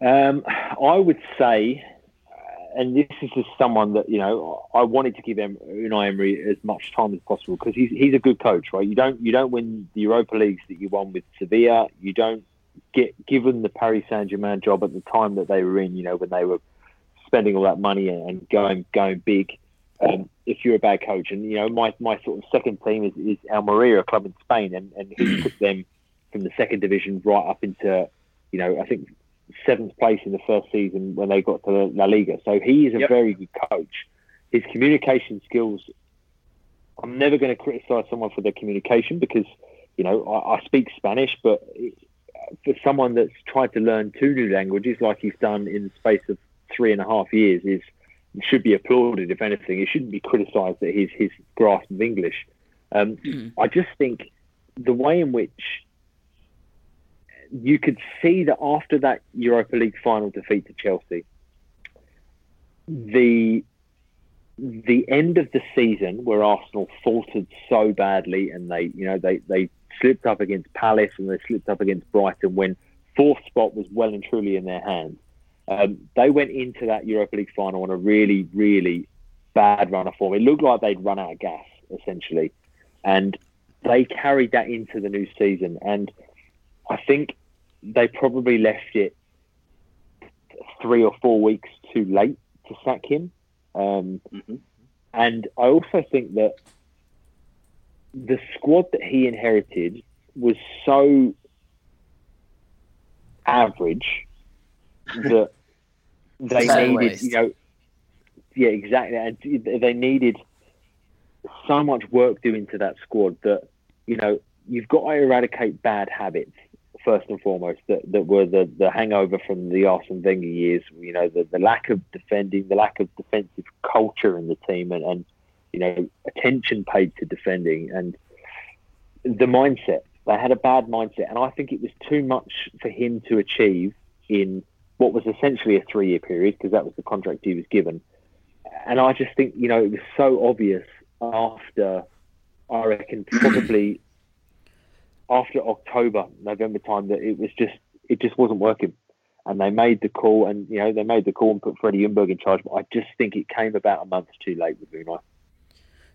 Um, I would say, uh, and this is just someone that you know, I wanted to give em- Unai Emery as much time as possible because he's he's a good coach, right? You don't you don't win the Europa leagues that you won with Sevilla. You don't get given the Paris Saint Germain job at the time that they were in, you know, when they were spending all that money and going going big. Um, if you're a bad coach, and you know, my, my sort of second team is, is Almeria, a club in Spain, and, and he took them from the second division right up into, you know, I think seventh place in the first season when they got to La Liga. So he is a Yep. very good coach. His communication skills. I'm never going to criticise someone for their communication because, you know, I, I speak Spanish, but it, for someone that's tried to learn two new languages like he's done in the space of three and a half years is should be applauded. If anything, he shouldn't be criticised that his his grasp of English. Um, I just think the way in which you could see that after that Europa League final defeat to Chelsea, the the end of the season where Arsenal faltered so badly and they you know they they slipped up against Palace and they slipped up against Brighton when fourth spot was well and truly in their hands. Um, they went into that Europa League final on a really really bad run of form. It looked like they'd run out of gas essentially, and they carried that into the new season. And I think they probably left it three or four weeks too late to sack him. Um, And I also think that the squad that he inherited was so average that they needed, waste. you know, yeah, exactly. And they needed so much work doing to that squad that, you know, you've got to eradicate bad habits first and foremost that, that were the, the hangover from the Arsene Wenger years. You know, the, the lack of defending, the lack of defensive culture in the team, and, and you know, attention paid to defending, and the mindset. They had a bad mindset, and I think it was too much for him to achieve in what was essentially a three-year period because that was the contract he was given. And I just think, you know, it was so obvious after, I reckon, probably after October, November time that it was just it just wasn't working. And they made the call, and you know they made the call and put Freddie Ljungberg in charge. But I just think it came about a month too late with Unai.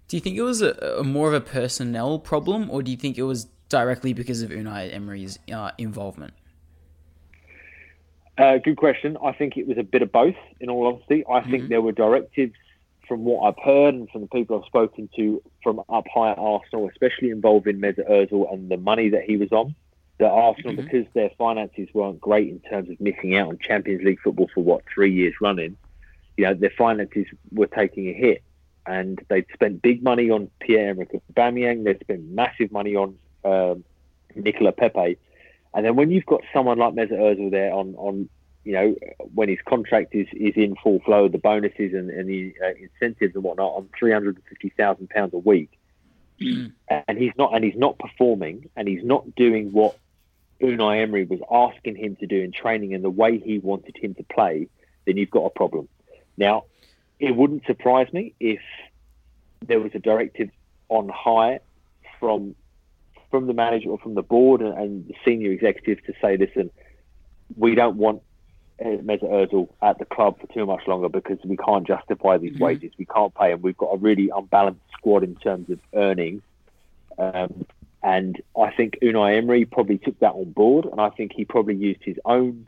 Do you think it was a, a more of a personnel problem, or do you think it was directly because of Unai Emery's uh, involvement? Uh, good question. I think it was a bit of both. In all honesty, I think Mhm. there were directives from what I've heard and from the people I've spoken to from up high at Arsenal, especially involving Mesut Ozil and the money that he was on. That Arsenal, Mhm. because their finances weren't great in terms of missing out on Champions League football for what three years running, you know, their finances were taking a hit, and they'd spent big money on Pierre-Emerick Aubameyang. They'd spent massive money on um, Nicolas Pepe, and then when you've got someone like Mesut Ozil there on on you know, when his contract is, is in full flow, the bonuses and, and the uh, incentives and whatnot on three hundred and fifty thousand pounds a week, and he's not and he's not performing, and he's not doing what Unai Emery was asking him to do in training and the way he wanted him to play, then you've got a problem. Now, it wouldn't surprise me if there was a directive on high from from the manager or from the board and, and the senior executives to say, listen, we don't want uh, Mesut Ozil at the club for too much longer because we can't justify these wages. We can't pay him. We've got a really unbalanced squad in terms of earnings. Um, and I think Unai Emery probably took that on board, and I think he probably used his own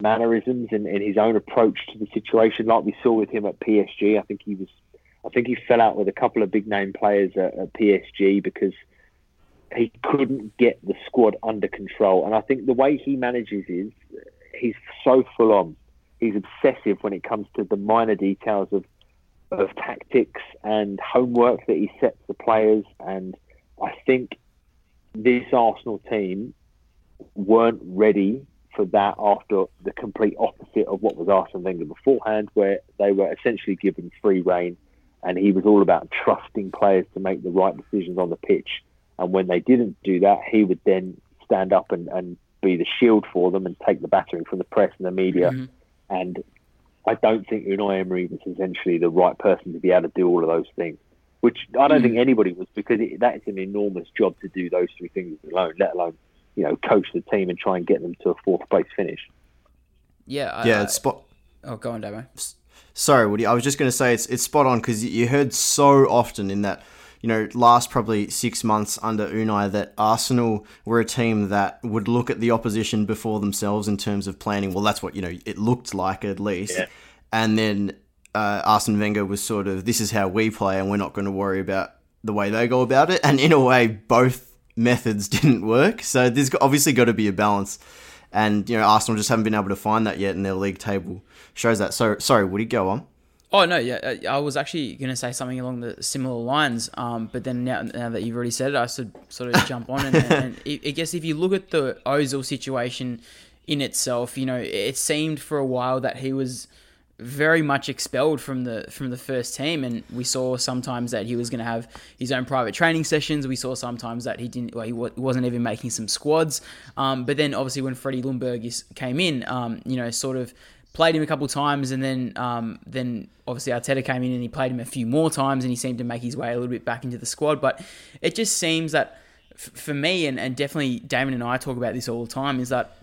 mannerisms and, and his own approach to the situation, like we saw with him at PSG. I think he was, I think he fell out with a couple of big name players at, at PSG because he couldn't get the squad under control. And I think the way he manages is he's so full on. He's obsessive when it comes to the minor details of of tactics and homework that he sets the players. And I think this Arsenal team weren't ready for that after the complete opposite of what was Arsene Wenger beforehand, where they were essentially given free reign, and he was all about trusting players to make the right decisions on the pitch. And when they didn't do that, he would then stand up and, and be the shield for them and take the battering from the press and the media. Mhm. And I don't think Unai Emery was essentially the right person to be able to do all of those things, which I don't think anybody was because it, that is an enormous job to do those three things alone, let alone you know coach the team and try and get them to a fourth place finish. Yeah. I, Yeah, I- it's spot. oh, go on, Damo. Sorry, Woody. I was just going to say it's it's spot on because you heard so often in that you know, last probably six months under Unai that Arsenal were a team that would look at the opposition before themselves in terms of planning. Well, that's what, you know, it looked like at least. Yeah. And then uh, Arsene Wenger was sort of, this is how we play and we're not going to worry about the way they go about it. And in a way, both methods didn't work. So there's obviously got to be a balance. And, you know, Arsenal just haven't been able to find that yet in their league table. Shows that. So, sorry, Woody, go on. Oh no, yeah, uh, I was actually going to say something along the similar lines, um, but then now, now that you've already said it, I should sort of jump on. And, and I guess if you look at the Ozil situation in itself, you know, it seemed for a while that he was very much expelled from the from the first team, and we saw sometimes that he was going to have his own private training sessions. We saw sometimes that he didn't, well, he wasn't even making some squads. Um, but then obviously when Freddie Ljungberg came in, um, you know, sort of played him a couple times, and then um, then obviously Arteta came in and he played him a few more times, and he seemed to make his way a little bit back into the squad. But it just seems that f- for me, and, and definitely Damon and I talk about this all the time, is that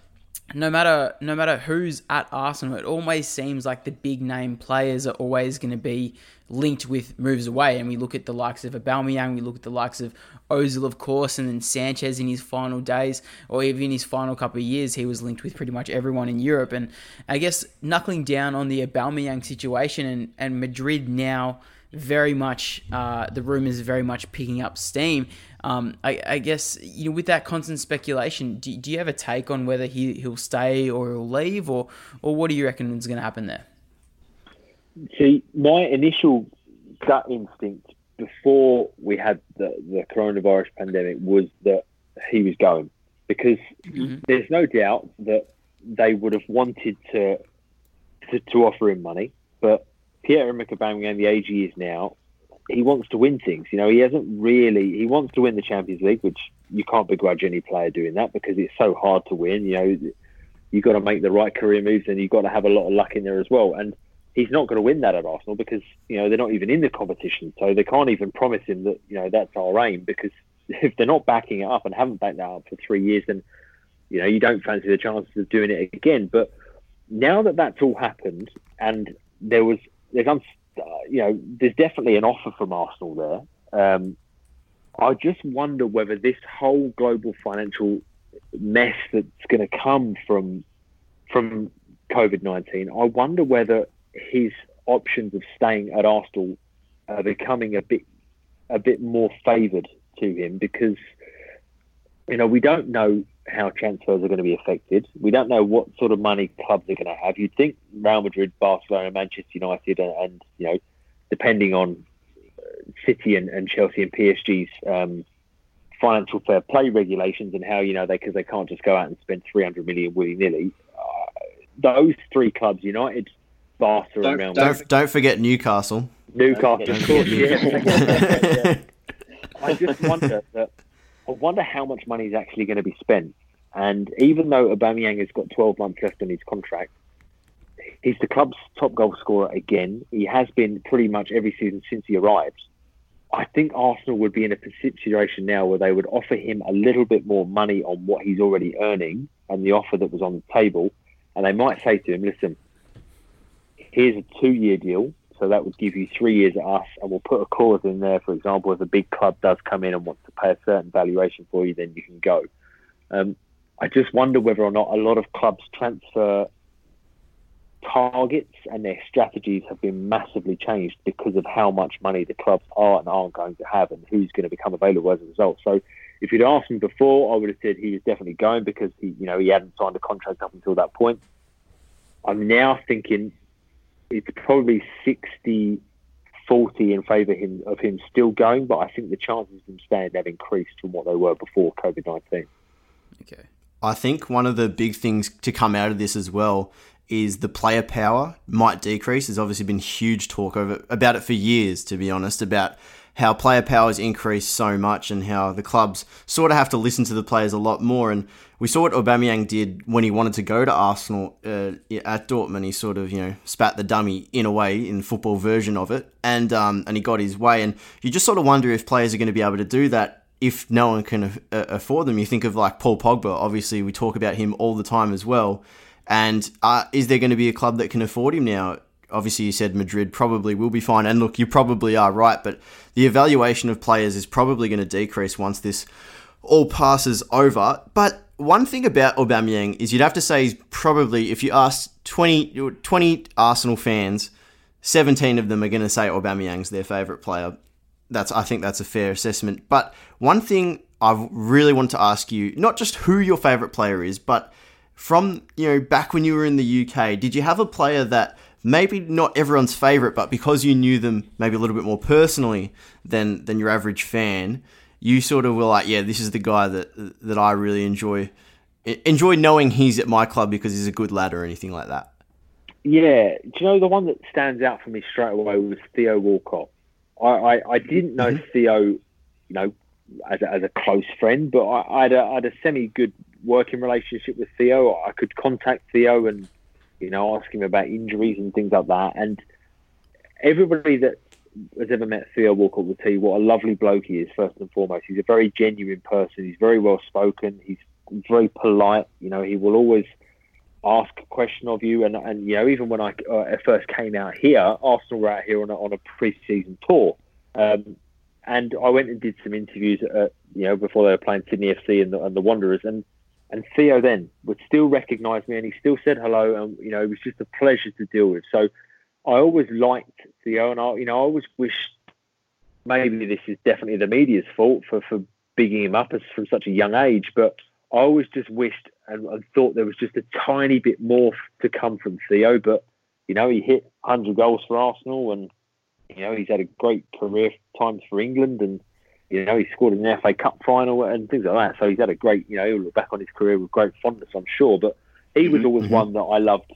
no matter no matter who's at Arsenal, it always seems like the big name players are always going to be linked with moves away. And we look at the likes of Aubameyang, we look at the likes of Ozil, of course, and then Sanchez in his final days, or even his final couple of years, he was linked with pretty much everyone in Europe. And I guess knuckling down on the Aubameyang situation and, and Madrid now very much, uh, the rumours very much picking up steam. Um, I, I, guess you know with that constant speculation, do, do you have a take on whether he he'll stay or he'll leave, or or what do you reckon is going to happen there? See, my initial gut instinct before we had the, the coronavirus pandemic was that he was going because mm-hmm. there's no doubt that they would have wanted to to, to offer him money, but Pierre-Emerick Aubameyang, the age he is now, he wants to win things. You know, he hasn't really. He wants to win the Champions League, which you can't begrudge any player doing that because it's so hard to win. You know, you've got to make the right career moves and you've got to have a lot of luck in there as well. And he's not going to win that at Arsenal because you know they're not even in the competition, so they can't even promise him that you know that's our aim because if they're not backing it up and haven't backed that up for three years, then you know you don't fancy the chances of doing it again. But now that that's all happened and there was there's uh, you know there's definitely an offer from Arsenal there. Um, I just wonder whether this whole global financial mess that's going to come from from COVID nineteen. I wonder whether his options of staying at Arsenal are becoming a bit a bit more favoured to him because you know we don't know how transfers are going to be affected. We don't know what sort of money clubs are going to have. You'd think Real Madrid, Barcelona, Manchester United, and, and you know, depending on uh, City and, and Chelsea and PSG's um, financial fair play regulations and how you know they because they can't just go out and spend 300 million willy nilly. Uh, those three clubs, United, Barca don't, Real Don't, don't forget Newcastle. Newcastle, of course, yeah. I just wonder that. I wonder how much money is actually going to be spent. And even though Aubameyang has got 12 months left on his contract, he's the club's top goal scorer again. He has been pretty much every season since he arrived. I think Arsenal would be in a situation now where they would offer him a little bit more money on what he's already earning and the offer that was on the table. And they might say to him, listen, here's a two year deal. So that would give you three years at us, and we'll put a clause in there, for example, if a big club does come in and wants to pay a certain valuation for you, then you can go. Um, I just wonder whether or not a lot of clubs transfer targets and their strategies have been massively changed because of how much money the clubs are and aren't going to have and who's going to become available as a result. So if you'd asked me before, I would have said he was definitely going because he, you know, he hadn't signed a contract up until that point. I'm now thinking it's probably 60 40 in favour him, of him still going, but I think the chances of him staying have increased from what they were before COVID 19. Okay. I think one of the big things to come out of this as well is the player power might decrease. There's obviously been huge talk over about it for years, to be honest, about how player power has increased so much and how the clubs sort of have to listen to the players a lot more. And we saw what Aubameyang did when he wanted to go to Arsenal uh, at Dortmund. He sort of, you know, spat the dummy in a way in football version of it, and um, and he got his way. And you just sort of wonder if players are going to be able to do that if no one can uh, afford them. You think of like Paul Pogba. Obviously, we talk about him all the time as well. And uh, is there going to be a club that can afford him now? Obviously you said Madrid probably will be fine, and look, you probably are right, but the evaluation of players is probably going to decrease once this all passes over. But one thing about Aubameyang is you'd have to say he's probably, if you ask 20, 20 Arsenal fans, 17 of them are going to say Aubameyang's their favourite player. That's I think that's a fair assessment. But one thing I really want to ask you, not just who your favourite player is, but from you know back when you were in the UK, did you have a player that maybe not everyone's favourite, but because you knew them maybe a little bit more personally than than your average fan, you sort of were like, yeah, this is the guy that that I really enjoy enjoy knowing he's at my club because he's a good lad or anything like that. Yeah, do you know the one that stands out for me straight away was Theo Walcott. I, I, I didn't know mm-hmm. Theo, you know, as a, as a close friend, but I, I, had a, I had a semi good working relationship with Theo. I could contact Theo and you know ask him about injuries and things like that. And everybody that has ever met Theo Walcott will tell you what a lovely bloke he is. First and foremost, he's a very genuine person. He's very well spoken. He's very polite. You know, he will always ask a question of you. And, and you know, even when I uh, first came out here, Arsenal were out here on a, on a pre-season tour. Um, and I went and did some interviews, at, you know, before they were playing Sydney FC and the, and the Wanderers. And, and Theo then would still recognise me and he still said hello. And, you know, it was just a pleasure to deal with. So I always liked Theo and I, you know, I always wished maybe this is definitely the media's fault for, for bigging him up as from such a young age. But I always just wished and, and, thought there was just a tiny bit more to come from Theo. But you know, he hit 100 goals for Arsenal, and you know he's had a great career times for England, and you know he scored in the FA Cup final and things like that. So he's had a great, you know, he'll look back on his career with great fondness, I'm sure. But he was mm-hmm. always mm-hmm. one that I loved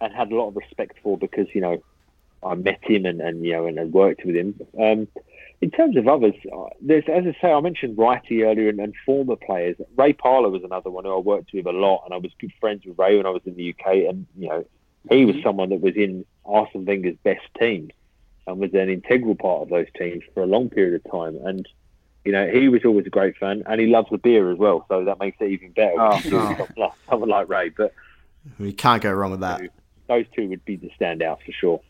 and had a lot of respect for because you know I met him and, and you know and, and worked with him. Um, in terms of others, uh, there's as I say, I mentioned Wrighty earlier and, and, former players. Ray Parlour was another one who I worked with a lot, and I was good friends with Ray when I was in the UK. And you know, he was mm-hmm. someone that was in Arsene Wenger's best teams and was an integral part of those teams for a long period of time. And you know, he was always a great fan, and he loves the beer as well, so that makes it even better. Oh, someone like Ray, but you can't go wrong with that. Those two would be the standouts for sure.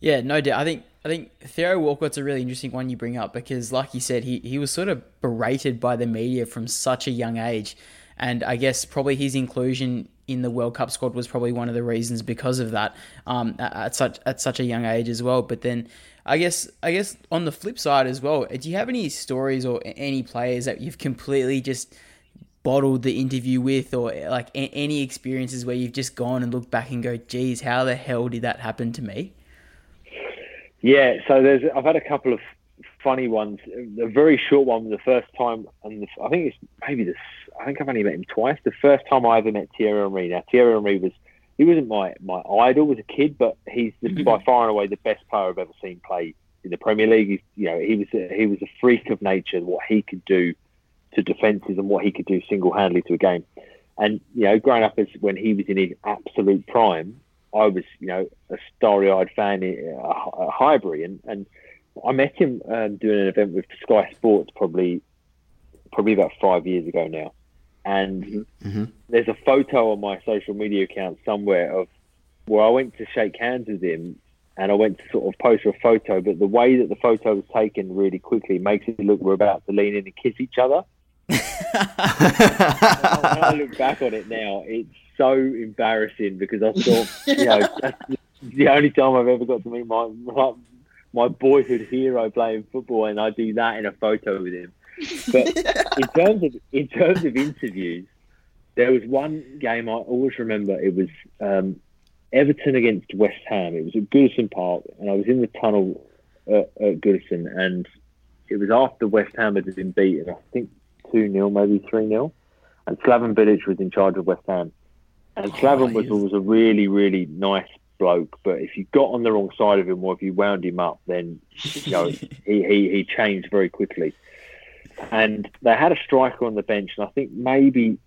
Yeah, no doubt. I think I think Theo Walcott's a really interesting one you bring up because, like you said, he, he was sort of berated by the media from such a young age. And I guess probably his inclusion in the World Cup squad was probably one of the reasons because of that um, at such at such a young age as well. But then I guess I guess on the flip side as well, do you have any stories or any players that you've completely just bottled the interview with, or like any experiences where you've just gone and looked back and go, "Geez, how the hell did that happen to me?" Yeah, so there's I've had a couple of funny ones. A very short one the first time, and the, I think it's maybe this. I think I've only met him twice. The first time I ever met Thierry Henry. Now Thierry Henry was he wasn't my my idol as a kid, but he's mm-hmm. by far and away the best player I've ever seen play in the Premier League. He's, you know, he was a, he was a freak of nature. What he could do to defences and what he could do single handedly to a game. And you know, growing up as when he was in his absolute prime, I was, you know, a starry-eyed fan at uh, Highbury, and, and I met him um, doing an event with Sky Sports probably probably about five years ago now. And mm-hmm. there's a photo on my social media account somewhere of where I went to shake hands with him, and I went to sort of post a photo, but the way that the photo was taken really quickly makes it look we're about to lean in and kiss each other. when I look back on it now, it's so embarrassing because I thought, you know, that's the only time I've ever got to meet my, my my boyhood hero playing football, and I do that in a photo with him. But in terms of in terms of interviews, there was one game I always remember. It was um, Everton against West Ham. It was at Goodison Park, and I was in the tunnel at, at Goodison, and it was after West Ham had been beaten. I think two 0 maybe three 0 and Slaven Bilic was in charge of West Ham. And Slaven was always a really, really nice bloke, but if you got on the wrong side of him or if you wound him up, then you know he, he, he changed very quickly. And they had a striker on the bench, and I think maybe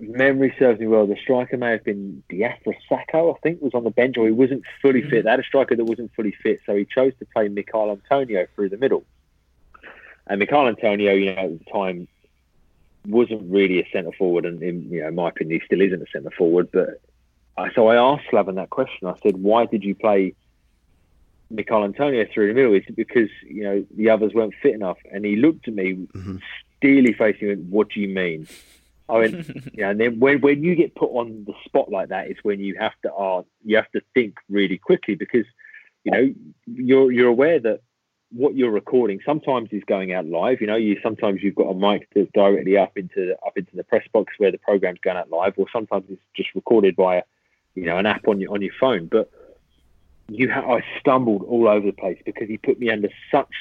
memory serves me well. The striker may have been Diafra Sakho, I think, was on the bench, or he wasn't fully fit. Mm-hmm. They had a striker that wasn't fully fit, so he chose to play Michail Antonio through the middle. And Michail Antonio, you know, at the time wasn't really a centre forward, and in you know, my opinion, he still isn't a centre forward. But uh, so I asked Slaven that question. I said, "Why did you play Michail Antonio through the middle? Is it because you know the others weren't fit enough?" And he looked at me, Mhm. steely facing, and went, "What do you mean?" I went, "Yeah." And then when when you get put on the spot like that, is when you have to uh, you have to think really quickly because you know you're you're aware that what you're recording sometimes is going out live. You know, you sometimes you've got a mic that's directly up into up into the press box where the program's going out live, or sometimes it's just recorded via you know an app on your on your phone. But you ha- I stumbled all over the place because he put me under such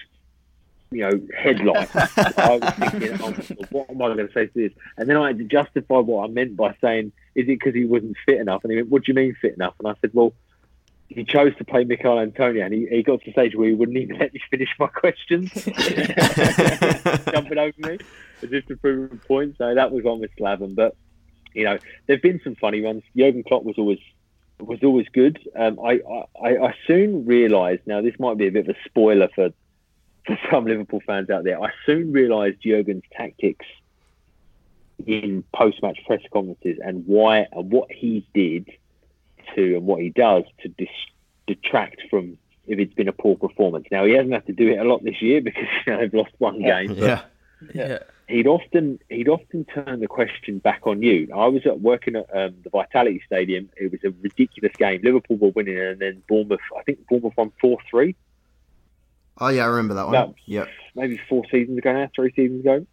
you know headlight. I was thinking, oh, what am I going to say to this? And then I had to justify what I meant by saying, is it because he wasn't fit enough? And he went, what do you mean fit enough? And I said, well he chose to play Michail Antonio, and he, he got to the stage where he wouldn't even let me finish my questions, jumping over me as if to prove a point. So that was on with Slaven. But you know, there've been some funny ones. Jurgen Klopp was always was always good. Um, I, I I soon realised. Now this might be a bit of a spoiler for for some Liverpool fans out there. I soon realised Jurgen's tactics in post match press conferences and why and what he did to and what he does to dis- detract from if it's been a poor performance. Now he hasn't had to do it a lot this year because you know, they've lost one game. but yeah. Yeah. He'd often he'd often turn the question back on you. I was at working at um, the Vitality Stadium. It was a ridiculous game. Liverpool were winning, and then Bournemouth. I think Bournemouth won four three. Oh yeah, I remember that one. No. Yep. maybe four seasons ago now, three seasons ago.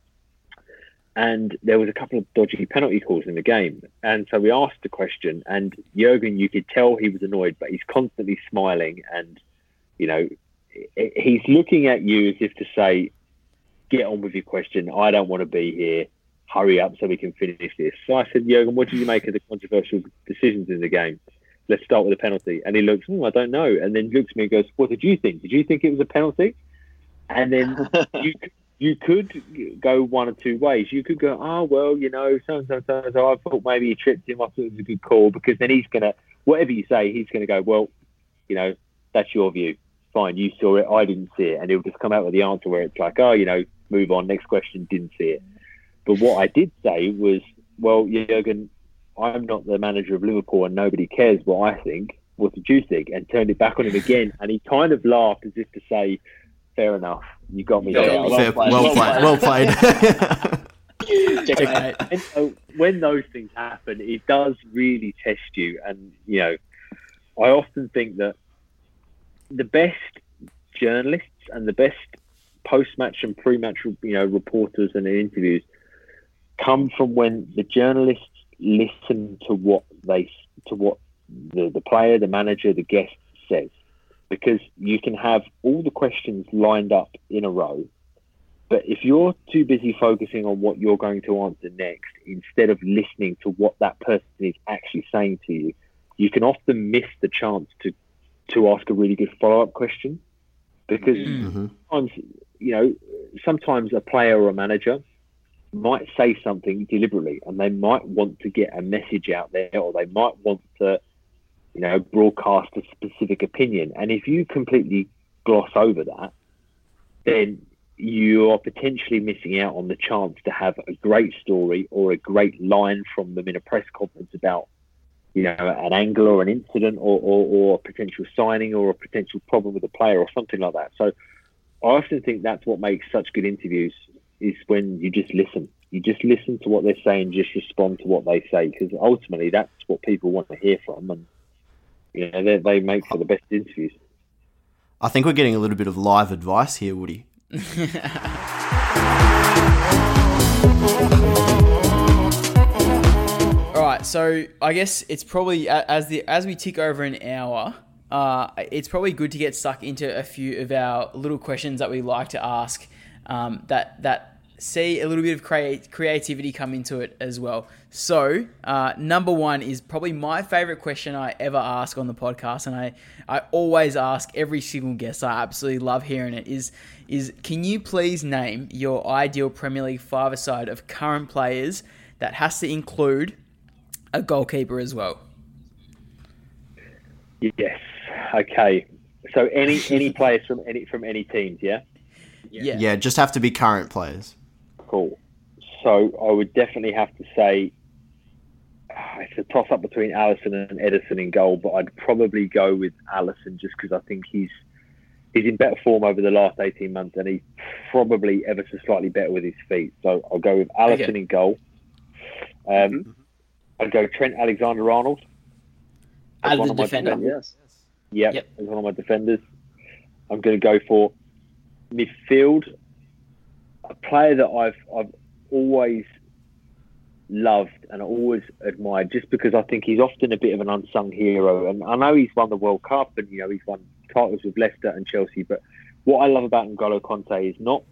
And there was a couple of dodgy penalty calls in the game. And so we asked the question, and Jurgen, you could tell he was annoyed, but he's constantly smiling. And, you know, he's looking at you as if to say, get on with your question. I don't want to be here. Hurry up so we can finish this. So I said, Jurgen, what did you make of the controversial decisions in the game? Let's start with a penalty. And he looks, oh, I don't know. And then looks at me and goes, what did you think? Did you think it was a penalty? And then you you could go one or two ways. You could go, oh well, you know, so and so so and so. I thought maybe he tripped him. I thought it was a good call because then he's gonna whatever you say, he's gonna go, well, you know, that's your view. Fine, you saw it, I didn't see it, and he'll just come out with the answer where it's like, oh, you know, move on, next question, didn't see it. But what I did say was, well, Jurgen, I'm not the manager of Liverpool, and nobody cares what I think. What did you think? And turned it back on him again, and he kind of laughed as if to say, fair enough, you got me Yeah, there. well Fair, played, well well played. Well played. And so when those things happen, it does really test you. And, you know, I often think that the best journalists and the best post-match and pre-match, you know, reporters and interviews come from when the journalists listen to what they, to what the, the player, the manager, the guest says. Because you can have all the questions lined up in a row, but if you're too busy focusing on what you're going to answer next instead of listening to what that person is actually saying to you, you can often miss the chance to to ask a really good follow up question. Because Mhm. sometimes, you know, sometimes a player or a manager might say something deliberately and they might want to get a message out there or they might want to, you know, broadcast a specific opinion. And if you completely gloss over that, then you are potentially missing out on the chance to have a great story or a great line from them in a press conference about, you know, an angle or an incident or, or, or a potential signing or a potential problem with a player or something like that. So I often think that's what makes such good interviews is when you just listen. You just listen to what they're saying, just respond to what they say, because ultimately that's what people want to hear from, and you know they, they make for the best interviews. I think we're getting a little bit of live advice here, Woody. right, so I guess it's probably as the as we tick over an hour, uh, it's probably good to get stuck into a few of our little questions that we like to ask um, that that see a little bit of create, creativity come into it as well. So, uh, number one is probably my favorite question I ever ask on the podcast, and I, I always ask every single guest. I absolutely love hearing it. Is is can you please name your ideal Premier League five-a-side of current players that has to include a goalkeeper as well? Yes. Okay. So any any players from any from any teams, yeah. Yeah. Yeah, just have to be current players. Cool. So I would definitely have to say it's a toss up between Alisson and Ederson in goal, but I'd probably go with Alisson just because I think he's he's in better form over the last 18 months and he's probably ever so slightly better with his feet. So I'll go with Alisson Okay. in goal. Um, I'd go Trent Alexander Arnold. As one the of my defender. defenders. Yep, Yep. as one of my defenders. I'm going to go for midfield. A player that I've I've always loved and always admired, just because I think he's often a bit of an unsung hero. And I know he's won the World Cup and you know he's won titles with Leicester and Chelsea. But what I love about N'Golo Kanté is not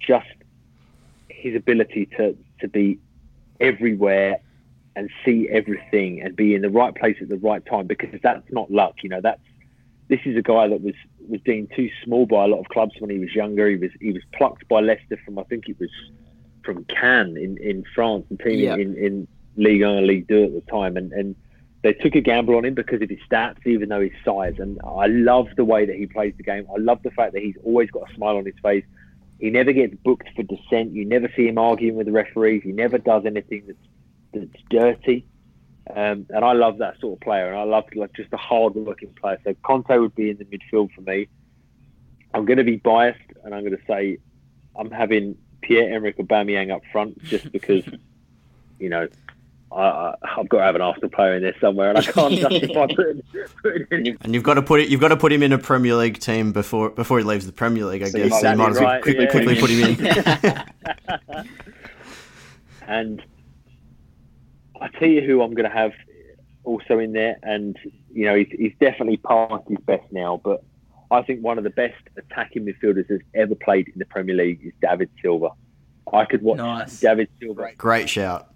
just his ability to to be everywhere and see everything and be in the right place at the right time because that's not luck. You know, that's this is a guy that was was deemed too small by a lot of clubs when he was younger. He was he was plucked by Leicester from I think it was from Caen in, in France and team Yeah. in, in Ligue 1 and Ligue 2 at the time and, and they took a gamble on him because of his stats, even though his size. And I love the way that he plays the game. I love the fact that he's always got a smile on his face. He never gets booked for dissent. You never see him arguing with the referees. He never does anything that's that's dirty. Um, and I love that sort of player. And I love like just a hard working player. So Kanté would be in the midfield for me. I'm going to be biased, and I'm going to say I'm having Pierre Emerick Aubameyang up front just because you know. I, I've got to have an Arsenal player in there somewhere, and I can't justify putting, putting And you've got to put it. You've got to put him in a Premier League team before before he leaves the Premier League. I So guess you so you might might as well right, quickly, yeah. quickly put him in. And I tell you who I'm going to have also in there, and you know he's, he's definitely past his best now, but I think one of the best attacking midfielders that's ever played in the Premier League is David Silva. I could watch Nice. David Silva Great shout.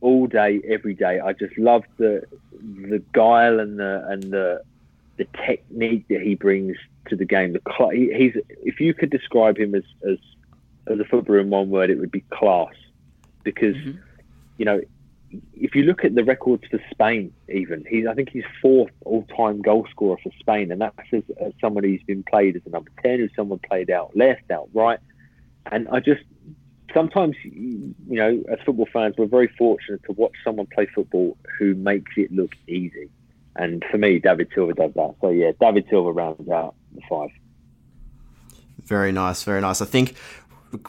all day, every day. I just love the the guile and the and the the technique that he brings to the game. The cl- he's if you could describe him as as as a footballer in one word, it would be class. Because Mhm. you know, if you look at the records for Spain, even he's I think he's fourth all time goal scorer for Spain, and that's as, as someone who's been played as a number ten, who's someone played out left, out right, and I just sometimes, you know, as football fans, we're very fortunate to watch someone play football who makes it look easy. And for me, David Silva does that. So yeah, David Silva rounds out the five. Very nice, very nice. I think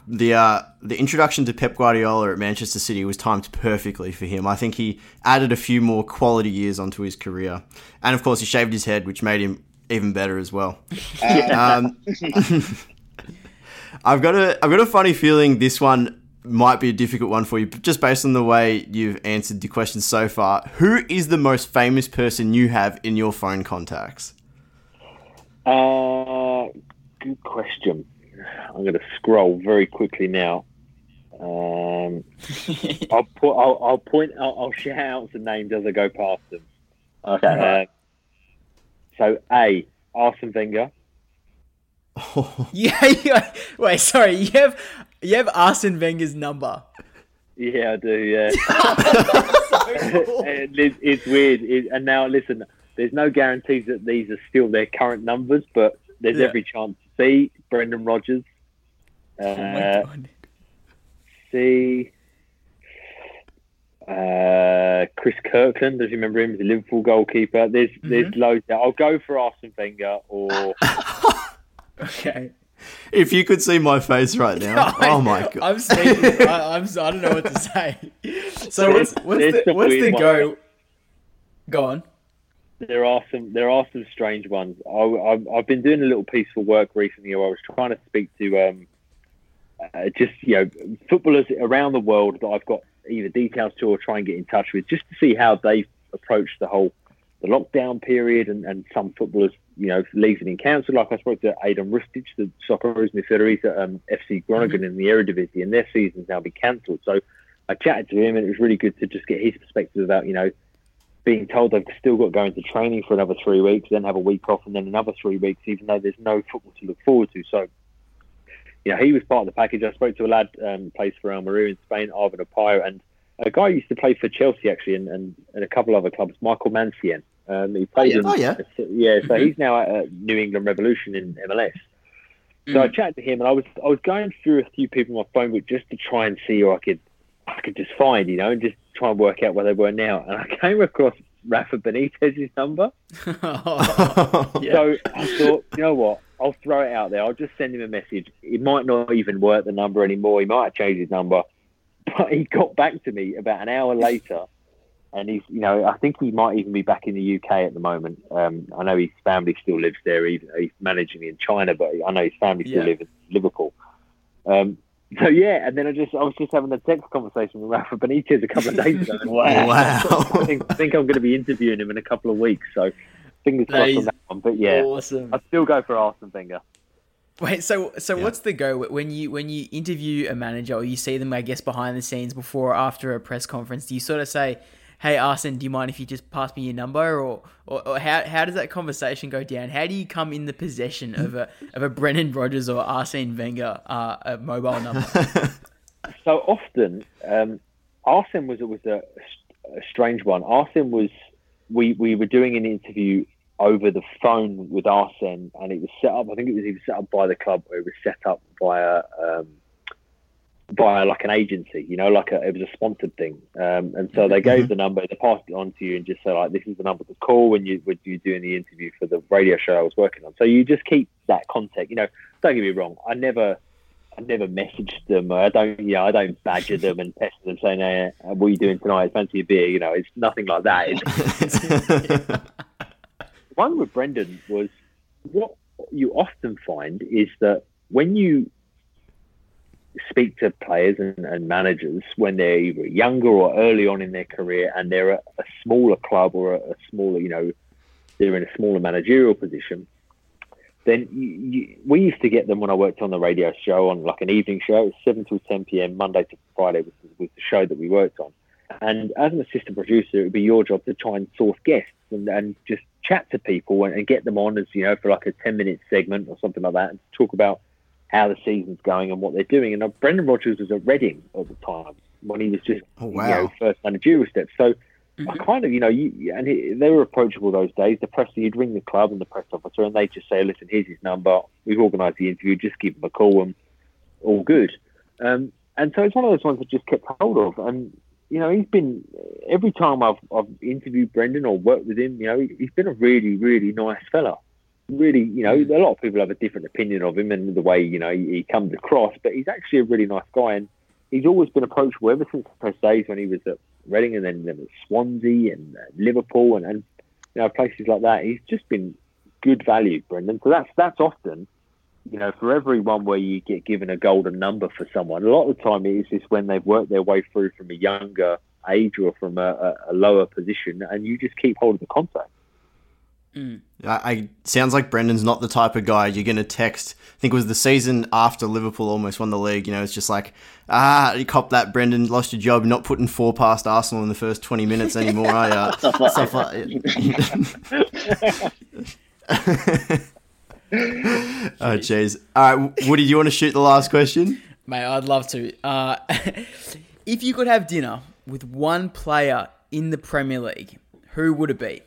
the uh, the introduction to Pep Guardiola at Manchester City was timed perfectly for him. I think he added a few more quality years onto his career, and of course, he shaved his head, which made him even better as well. Um, I've got a I've got a funny feeling this one might be a difficult one for you, but just based on the way you've answered the questions so far. Who is the most famous person you have in your phone contacts? Uh, good question. I'm going to scroll very quickly now. Um, I'll put. I'll, I'll point. I'll, I'll shout out some names as I go past them. Okay. Uh, so A. Arsene Wenger. yeah, yeah. Wait, sorry. You have you have Arsene Wenger's number. Yeah, I do. Yeah. So cool. and it's, it's weird. It, and now, listen, there's no guarantees that these are still their current numbers, but there's Yeah. every chance. C, Brendan Rodgers. Uh, Oh my god. C, uh, Chris Kirkland. Does you remember him? He's a Liverpool goalkeeper. There's there's loads. There. I'll go for Arsene Wenger or Okay. If you could see my face right now, oh my god! I'm speechless. I, I'm. I don't know what to say. So what's what's There's the some what's the weird go? Go on. There are some there are some strange ones. I, I've, I've been doing a little piece for work recently where I was trying to speak to um, uh, just you know footballers around the world that I've got either details to or try and get in touch with, just to see how they've approached the whole the lockdown period and, and some footballers you know leaving in council. Like I spoke to Ajdin Hrustic, the Socceroos midfielder, at um, FC Groningen in the Eredivisie, and their season's now been cancelled. So I chatted to him, and it was really good to just get his perspective about you know being told they've still got to go into training for another three weeks, then have a week off, and then another three weeks, even though there's no football to look forward to. So, you know, he was part of the package. I spoke to a lad um, who plays for El Maru in Spain, Arvin Apayo, and a guy used to play for Chelsea actually, and, and, and a couple other clubs, Michael Mancienne. Um, he played in, Oh, yeah. yeah. So he's now at New England Revolution in MLS. So I chatted to him, and I was I was going through a few people on my phone, but just to try and see who I could I could just find, you know, and just try and work out where they were now, and I came across Rafa Benitez's number. Yeah. So I thought, you know what? I'll throw it out there. I'll just send him a message. It might not even work the number anymore. He might have changed his number. But he got back to me about an hour later, and he's, you know, I think he might even be back in the UK at the moment. Um, I know his family still lives there. He's, he's managing in China, but I know his family still Yeah. live in Liverpool. Um, so yeah, and then I just I was just having a text conversation with Rafa Benitez a couple of days ago. Wow. I think, I think I'm going to be interviewing him in a couple of weeks. So fingers That crossed on that one. But yeah, Awesome. I'd still go for Arsene Wenger. Wait, so so Yeah. what's the go when you when you interview a manager or you see them, I guess, behind the scenes before or after a press conference? Do you sort of say, "Hey, Arsene, do you mind if you just pass me your number?" Or, or, or how, how does that conversation go down? How do you come in the possession of a of a Brendan Rodgers or Arsene Wenger uh, a mobile number? So often, um, Arsene was was a, a strange one. Arsene was we we were doing an interview over the phone with Arsene, and it was set up. I think it was even set up by the club, or it was set up by a um, by like an agency. You know, like a, it was a sponsored thing. Um, and so they gave the number, they passed it on to you, and just said like, "This is the number to call when you when you're doing the interview for the radio show I was working on." So you just keep that contact. You know, don't get me wrong. I never. I never messaged them. I don't, you know, I don't badger them and pester them saying, hey, "What are you doing tonight? Fancy a beer?" You know, it's nothing like that. It's, one with Brendan was what you often find is that when you speak to players and, and managers when they're either younger or early on in their career and they're at a smaller club or a, a smaller, you know, they're in a smaller managerial position, then you, you, we used to get them when I worked on the radio show on like an evening show. It was 7 till 10 p.m. Monday to Friday was, was the show that we worked on. And as an assistant producer, it would be your job to try and source guests and, and just chat to people and, and get them on as, you know, for like a 10 minute segment or something like that and talk about how the season's going and what they're doing. And uh, Brendan Rodgers was at Reading at the time when he was just, Oh, you wow. know, first managerial steps. So I kind of, you know, you, and he, they were approachable those days. The press, you'd ring the club and the press officer, and they'd just say, "Listen, here's his number. We've organised the interview. Just give him a call, and all good." Um, and so it's one of those ones that just kept hold of. And you know, he's been every time I've I've interviewed Brendan or worked with him, you know, he's been a really, really nice fella. Really, you know, a lot of people have a different opinion of him and the way you know he, comes across, but he's actually a really nice guy, and he's always been approachable ever since press days when he was at Reading and then, then at Swansea and uh, Liverpool and, and you know places like that. He's just been good value, Brendan. So that's that's often, you know, for everyone where you get given a golden number for someone. A lot of the time it is just when they've worked their way through from a younger age or from a, a, a lower position, and you just keep hold of the contact. I, I sounds like Brendan's not the type of guy you're going to text. I think it was the season after Liverpool almost won the league. You know, it's just like, ah, you cop that, Brendan, lost your job, not putting four past Arsenal in the first 20 minutes anymore, are ya? Stuff like Oh, jeez. All right, Woody, do you want to shoot the last question? Mate, I'd love to. Uh, if you could have dinner with one player in the Premier League, who would it be?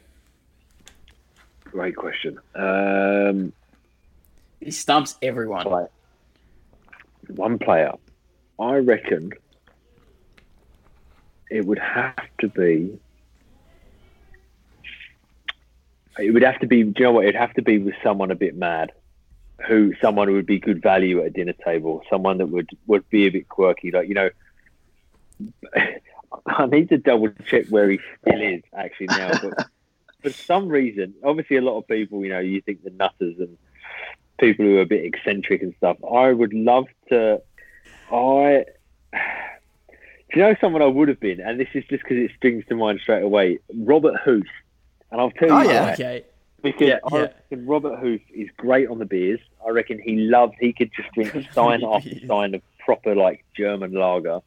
Great question. Um, He stumps everyone. One player. I reckon it would have to be. It would have to be. Do you know what? It'd have to be with someone a bit mad, who someone who would be good value at a dinner table. Someone that would would be a bit quirky. Like you know, I need to double check where he still is actually now, but for some reason, obviously, a lot of people, you know, you think the nutters and people who are a bit eccentric and stuff. I would love to. I. Do you know someone I would have been? And this is just because it springs to mind straight away. Robert Huth. And I'll tell you Oh, why. yeah. Okay. Because Yeah, I yeah. reckon Robert Huth is great on the beers. I reckon he loves, he could just drink stein after stein of proper, like, German lager.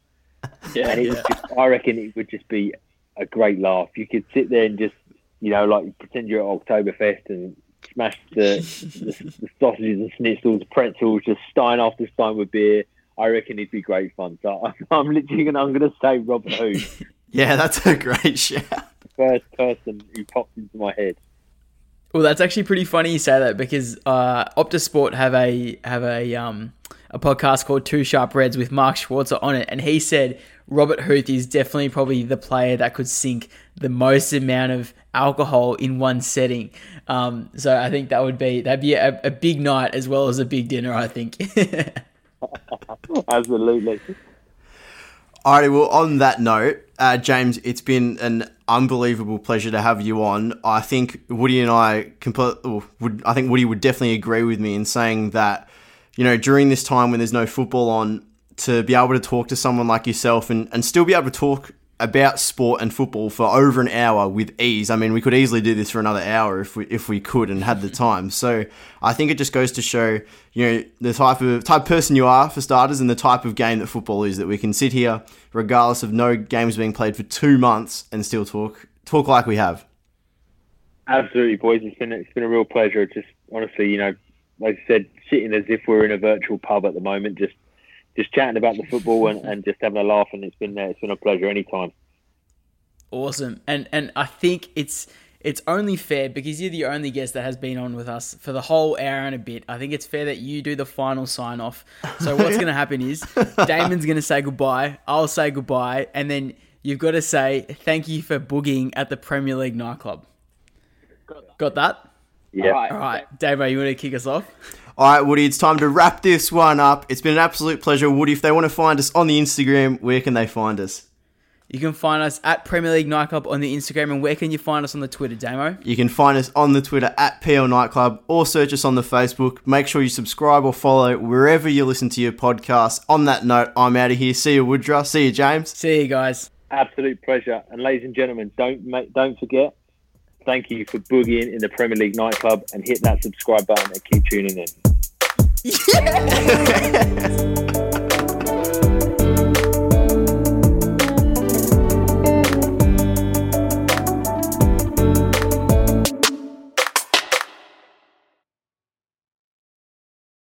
Yeah, And it yeah. would just, I reckon it would just be a great laugh. You could sit there and just, you know, like pretend you're at Oktoberfest and smash the, the, the sausages and schnitzels, pretzels, just stein after stein with beer. I reckon it'd be great fun. So I'm, I'm literally gonna, I'm going to say Robert Huth, Yeah, that's a great shout. first person who popped into my head. Well, that's actually pretty funny you say that because uh, Optus Sport have a have a um a podcast called Two Sharp Reds with Mark Schwarzer on it, and he said Robert Huth is definitely probably the player that could sink the most amount of alcohol in one setting. Um, so I think that would be that'd be a, a big night as well as a big dinner. I think. Absolutely. Alrighty, well, on that note, uh, James, it's been an unbelievable pleasure to have you on. I think Woody and I compl- would, I think Woody would definitely agree with me in saying that, you know, during this time when there's no football on, to be able to talk to someone like yourself and, and still be able to talk about sport and football for over an hour with ease. I mean, we could easily do this for another hour if we if we could and had the time. So I think it just goes to show, you know, the type of type of person you are for starters, and the type of game that football is. That we can sit here, regardless of no games being played for two months, and still talk talk like we have. Absolutely, boys. It's been it's been a real pleasure. Just honestly, you know, like I said, sitting as if we're in a virtual pub at the moment, just just chatting about the football and, and just having a laugh. And it's been uh, it's been a pleasure anytime. Awesome, and and I think it's it's only fair because you're the only guest that has been on with us for the whole hour and a bit. I think it's fair that you do the final sign off. So what's going to happen is Damon's going to say goodbye. I'll say goodbye, and then you've got to say thank you for boogieing at the Premier League nightclub. Got that? Yeah. All right, Damo, you want to kick us off? All right, Woody, it's time to wrap this one up. It's been an absolute pleasure, Woody. If they want to find us on the Instagram, where can they find us? You can find us at Premier League Nightclub on the Instagram, and where can you find us on the Twitter, Damo? You can find us on the Twitter at PL Nightclub or search us on the Facebook. Make sure you subscribe or follow wherever you listen to your podcast. On that note, I'm out of here. See you, Woodra. See you, James. See you guys. Absolute pleasure. And ladies and gentlemen, don't make, don't forget. Thank you for boogieing in the Premier League nightclub and hit that subscribe button and keep tuning in. Yeah!